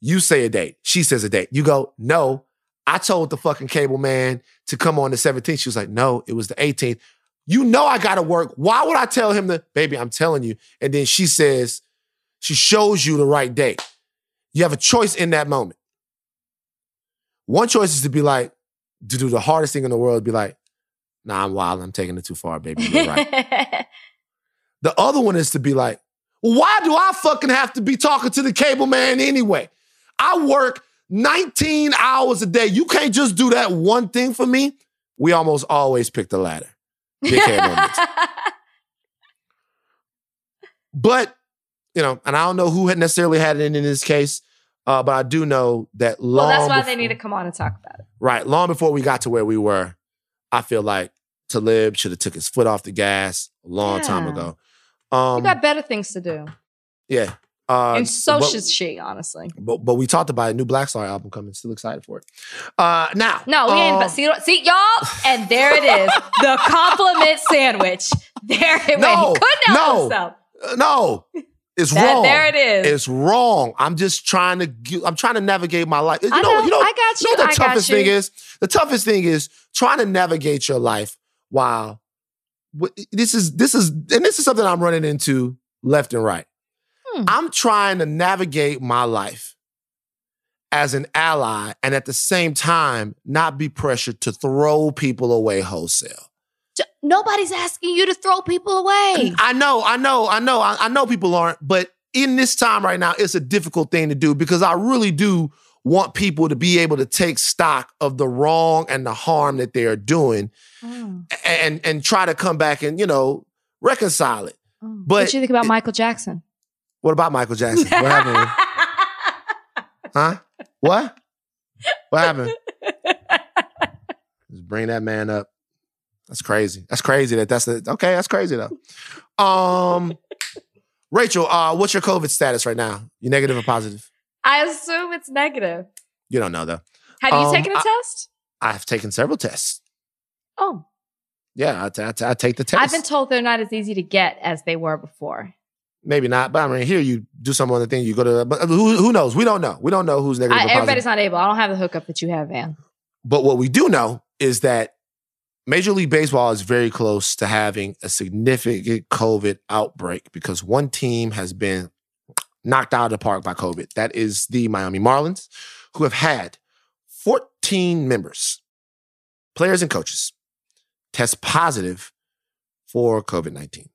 You say a date. She says a date. You go, no, I told the fucking cable man to come on the 17th. She was like, no, it was the 18th. You know I gotta work. Why would I tell him that, baby, I'm telling you? And then she says, she shows you the right date. You have a choice in that moment. One choice is to be like, to do the hardest thing in the world, be like, nah, I'm wild. I'm taking it too far, baby. *laughs* You're right. the other one is to be like, why do I fucking have to be talking to the cable man anyway? I work 19 hours a day. You can't just do that one thing for me. We almost always pick the latter. *laughs* but, you know, and I don't know who had necessarily had it in, in this case, uh, but I do know that long. Well, that's why before, they need to come on and talk about it. Right. Long before we got to where we were, I feel like Talib should have took his foot off the gas a long yeah. time ago. Um, you got better things to do. Yeah. Uh, and so but, should she, honestly. But but we talked about a new Black Star album coming. Still excited for it. Uh, now, no, we ain't. But um, see, see, y'all, and there it is, the compliment sandwich. There it *laughs* no, went. He couldn't help no, himself. No, it's that, wrong. There it is. It's wrong. I'm just trying to. I'm trying to navigate my life. You know. know you know. I got you. you know the I toughest thing is. The toughest thing is trying to navigate your life while this is this is and this is something I'm running into left and right. Hmm. I'm trying to navigate my life as an ally and at the same time not be pressured to throw people away wholesale. Nobody's asking you to throw people away. I know, I know, I know, I, I know people aren't, but in this time right now, it's a difficult thing to do because I really do want people to be able to take stock of the wrong and the harm that they are doing mm. and and try to come back and, you know, reconcile it. Mm. But what do you think about it, Michael Jackson? What about Michael Jackson? What happened? *laughs* huh? What? What happened? Just bring that man up. That's crazy. That's crazy that that's the okay. That's crazy though. Um, *laughs* Rachel, uh, what's your COVID status right now? You negative or positive? I assume it's negative. You don't know though. Have um, you taken a I, test? I've taken several tests. Oh. Yeah, I, I, I take the test. I've been told they're not as easy to get as they were before. Maybe not, but I mean, here you do some other thing. You go to, but who, who knows? We don't know. We don't know who's negative. I, everybody's not able. I don't have the hookup that you have, Van. But what we do know is that Major League Baseball is very close to having a significant COVID outbreak because one team has been knocked out of the park by COVID. That is the Miami Marlins, who have had 14 members, players and coaches, test positive for COVID 19.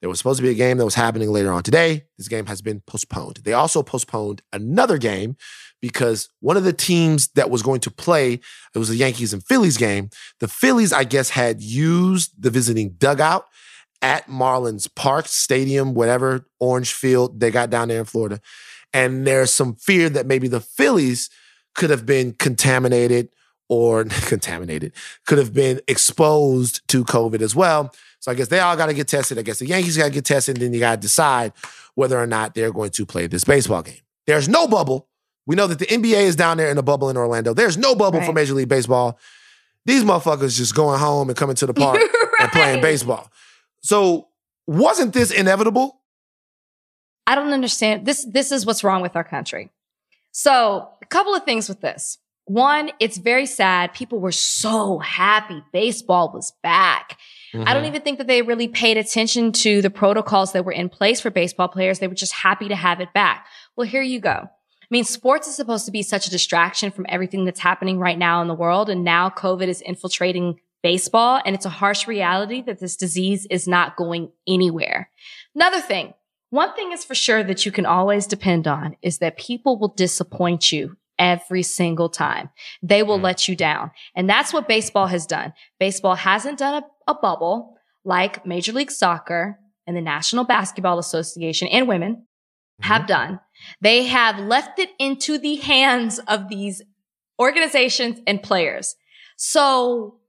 There was supposed to be a game that was happening later on today. This game has been postponed. They also postponed another game because one of the teams that was going to play, it was the Yankees and Phillies game. The Phillies, I guess, had used the visiting dugout at Marlins Park Stadium, whatever orange field they got down there in Florida. And there's some fear that maybe the Phillies could have been contaminated or *laughs* contaminated, could have been exposed to COVID as well. So I guess they all got to get tested. I guess the Yankees got to get tested, and then you got to decide whether or not they're going to play this baseball game. There's no bubble. We know that the NBA is down there in a bubble in Orlando. There's no bubble right. for Major League Baseball. These motherfuckers just going home and coming to the park right. *laughs* and playing baseball. So wasn't this inevitable? I don't understand. This this is what's wrong with our country. So, a couple of things with this. One, it's very sad. People were so happy baseball was back. Mm-hmm. I don't even think that they really paid attention to the protocols that were in place for baseball players. They were just happy to have it back. Well, here you go. I mean, sports is supposed to be such a distraction from everything that's happening right now in the world. And now COVID is infiltrating baseball. And it's a harsh reality that this disease is not going anywhere. Another thing, one thing is for sure that you can always depend on is that people will disappoint you every single time. They will mm. let you down. And that's what baseball has done. Baseball hasn't done a, a bubble like Major League Soccer and the National Basketball Association and women. Mm-hmm. have done. They have left it into the hands of these organizations and players. So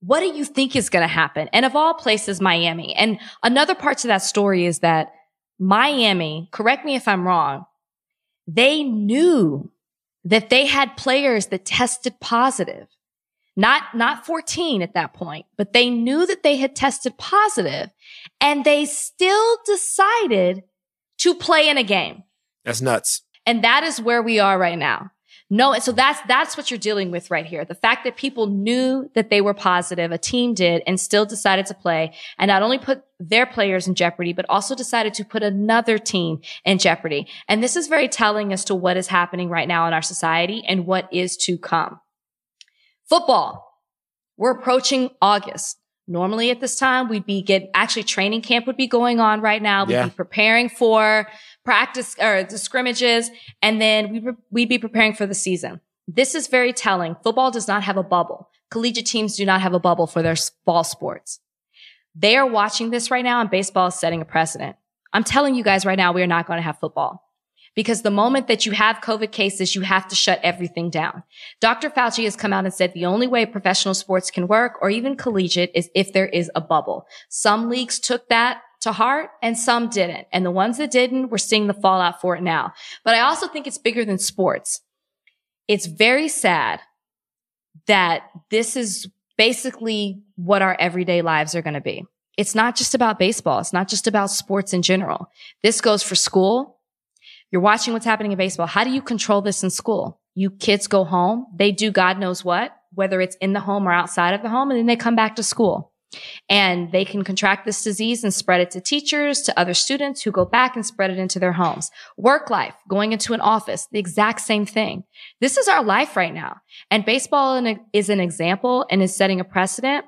what do you think is going to happen? And of all places, Miami. And another part to that story is that Miami, correct me if I'm wrong, they knew that they had players that tested positive. Not, not 14 at that point, but they knew that they had tested positive and they still decided to play in a game. That's nuts. And that is where we are right now. No, so that's that's what you're dealing with right here. The fact that people knew that they were positive, a team did, and still decided to play, and not only put their players in jeopardy, but also decided to put another team in jeopardy. And this is very telling as to what is happening right now in our society and what is to come. Football. We're approaching August. Normally at this time, we'd be get actually training camp would be going on right now. We'd yeah. be preparing for practice or the scrimmages, and then we we'd be preparing for the season. This is very telling. Football does not have a bubble. Collegiate teams do not have a bubble for their ball sports. They are watching this right now, and baseball is setting a precedent. I'm telling you guys right now, we are not going to have football. Because the moment that you have COVID cases, you have to shut everything down. Dr. Fauci has come out and said the only way professional sports can work or even collegiate is if there is a bubble. Some leagues took that to heart and some didn't. And the ones that didn't, we're seeing the fallout for it now. But I also think it's bigger than sports. It's very sad that this is basically what our everyday lives are going to be. It's not just about baseball. It's not just about sports in general. This goes for school. You're watching what's happening in baseball. How do you control this in school? You kids go home. They do God knows what, whether it's in the home or outside of the home, and then they come back to school. And they can contract this disease and spread it to teachers, to other students who go back and spread it into their homes. Work life, going into an office, the exact same thing. This is our life right now. And baseball is an example and is setting a precedent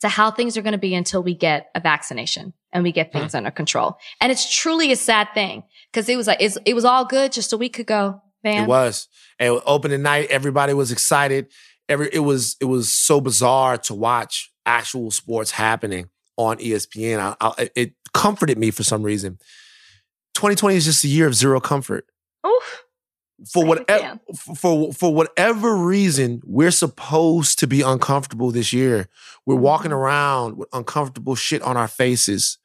to how things are going to be until we get a vaccination and we get hmm. things under control. And it's truly a sad thing because it was like, it was all good just a week ago. Man. It was. And opening night, everybody was excited. Every it was it was so bizarre to watch actual sports happening on ESPN. I, I, it comforted me for some reason. 2020 is just a year of zero comfort. Oof. For whatever for for whatever reason, we're supposed to be uncomfortable this year. We're walking mm-hmm. around with uncomfortable shit on our faces.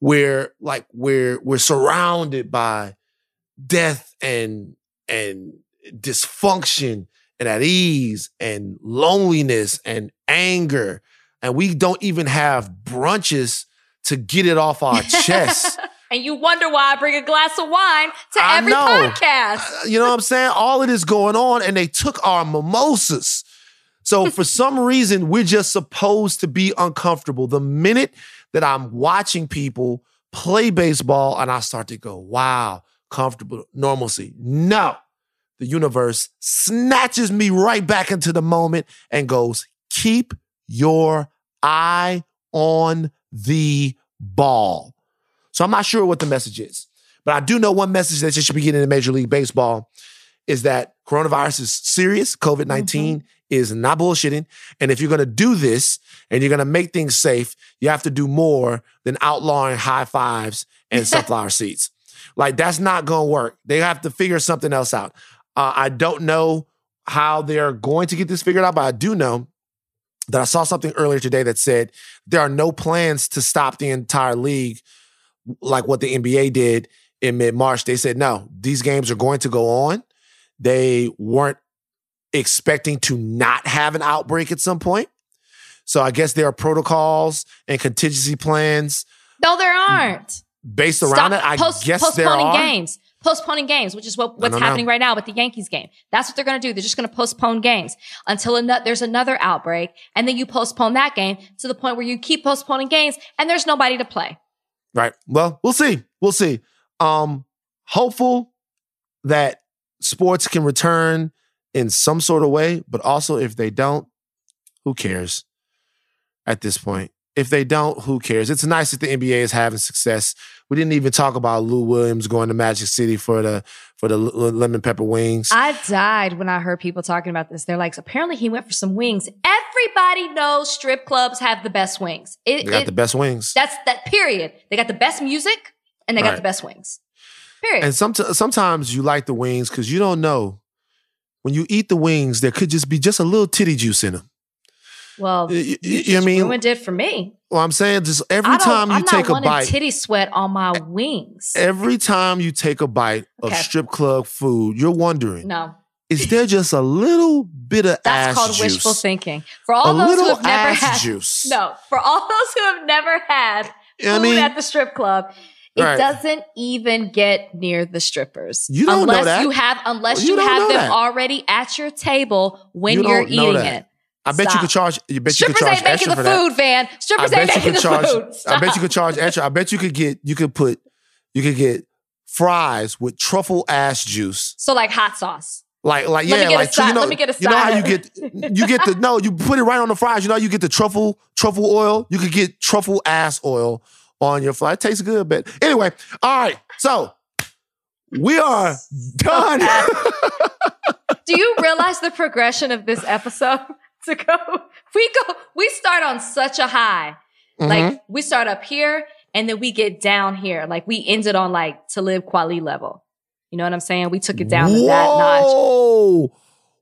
We're like we're we're surrounded by death and and dysfunction and at ease and loneliness and anger and we don't even have brunches to get it off our *laughs* chest. And you wonder why I bring a glass of wine to I every know. podcast. Uh, you know what I'm saying? All of this going on, and they took our mimosas. So *laughs* for some reason, we're just supposed to be uncomfortable. The minute that I'm watching people play baseball and I start to go, wow, comfortable, normalcy. No. The universe snatches me right back into the moment and goes, keep your eye on the ball. So I'm not sure what the message is, but I do know one message that you should be getting in Major League Baseball is that coronavirus is serious. COVID 19 mm-hmm. is not bullshitting. And if you're going to do this and you're going to make things safe, you have to do more than outlawing high fives and *laughs* sunflower seeds. Like that's not going to work. They have to figure something else out. Uh, I don't know how they're going to get this figured out, but I do know that I saw something earlier today that said there are no plans to stop the entire league like what the NBA did in mid March. They said, no, these games are going to go on. They weren't expecting to not have an outbreak at some point. So I guess there are protocols and contingency plans No, there aren't. based around it. I Post- guess there postponing are. games. Postponing games, which is what, what's know. happening right now with the Yankees game. That's what they're going to do. They're just going to postpone games until ano- there's another outbreak. And then you postpone that game to the point where you keep postponing games and there's nobody to play. Right. Well, we'll see. We'll see. Um, hopeful that sports can return in some sort of way, but also if they don't, who cares at this point? If they don't, who cares? It's nice that the NBA is having success. We didn't even talk about Lou Williams going to Magic City for the for the lemon pepper wings. I died when I heard people talking about this. They're like, apparently he went for some wings. Everybody knows strip clubs have the best wings. It, they got it- the best wings. That's that period. They got the best music and they got Right. the best wings. Period. And some, sometimes you like the wings because you don't know when you eat the wings, there could just be just a little titty juice in them. Well, You- you- you, you know just what I mean? ruined it for me. Well, I'm saying just every time you I'm take a bite, titty sweat on my wings. every time you take a bite of strip club food, you're wondering, no, is there just a little bit of that's called juice? wishful thinking. For all a those who have never had juice. *laughs* no, for all those who have never had know food I mean? at the strip club, it Right. doesn't even get near the strippers. You don't know unless that. you have unless You you, have them that. already at your table when you are eating it. I bet you could charge. You bet you could charge ain't making extra the for that. food, Van. I Strippers ain't bet you making could the charge. food. I bet you could charge extra. I bet you could get. You could put. You could get fries with truffle ass juice. So like hot sauce. Like, like, yeah, like, you know, let me get a you know how you get, you get the, no, you put it right on the fries. You know, how you get the truffle, truffle oil. You could get truffle ass oil on your fry. It tastes good, but anyway, all right. So we are done. *laughs* Do you realize the progression of this episode to go? *laughs* We go, we start on such a high. Mhm. Like we start up here and then we get down here. Like we ended on like Talib Kweli level. You know what I'm saying? We took it down to that notch. Whoa,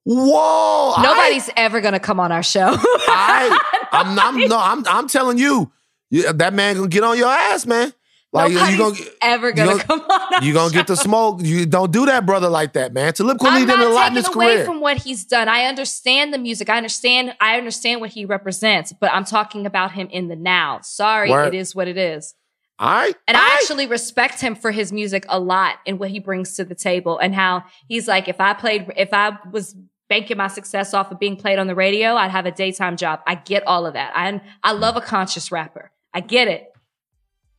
whoa! I- Nobody's ever gonna come on our show. I, *laughs* I'm, I'm, no, I'm, I'm telling you, you, that man gonna get on your ass, man. Like Nobody's you gonna, ever gonna gonna- come on you gonna get the smoke. You don't do that, brother, like that, man. Talib Kweli did a lot in his away career. from what he's done. I understand the music. I understand. I understand what he represents. But I'm talking about him in the now. Sorry, Word. it is what it is. All right, And all I right. actually respect him for his music a lot and what he brings to the table and how he's like, if I played, if I was banking my success off of being played on the radio, I'd have a daytime job. I get all of that. I I love a conscious rapper. I get it.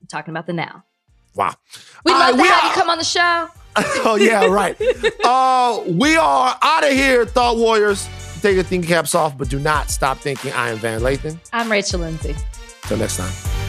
I'm talking about the now. wow. We'd love right, to we have are- you come on the show. *laughs* oh yeah, right. *laughs* uh, we are out of here, Thought Warriors. Take your thinking caps off, but do not stop thinking. I am Van Lathan. I'm Rachel Lindsay. Till next time.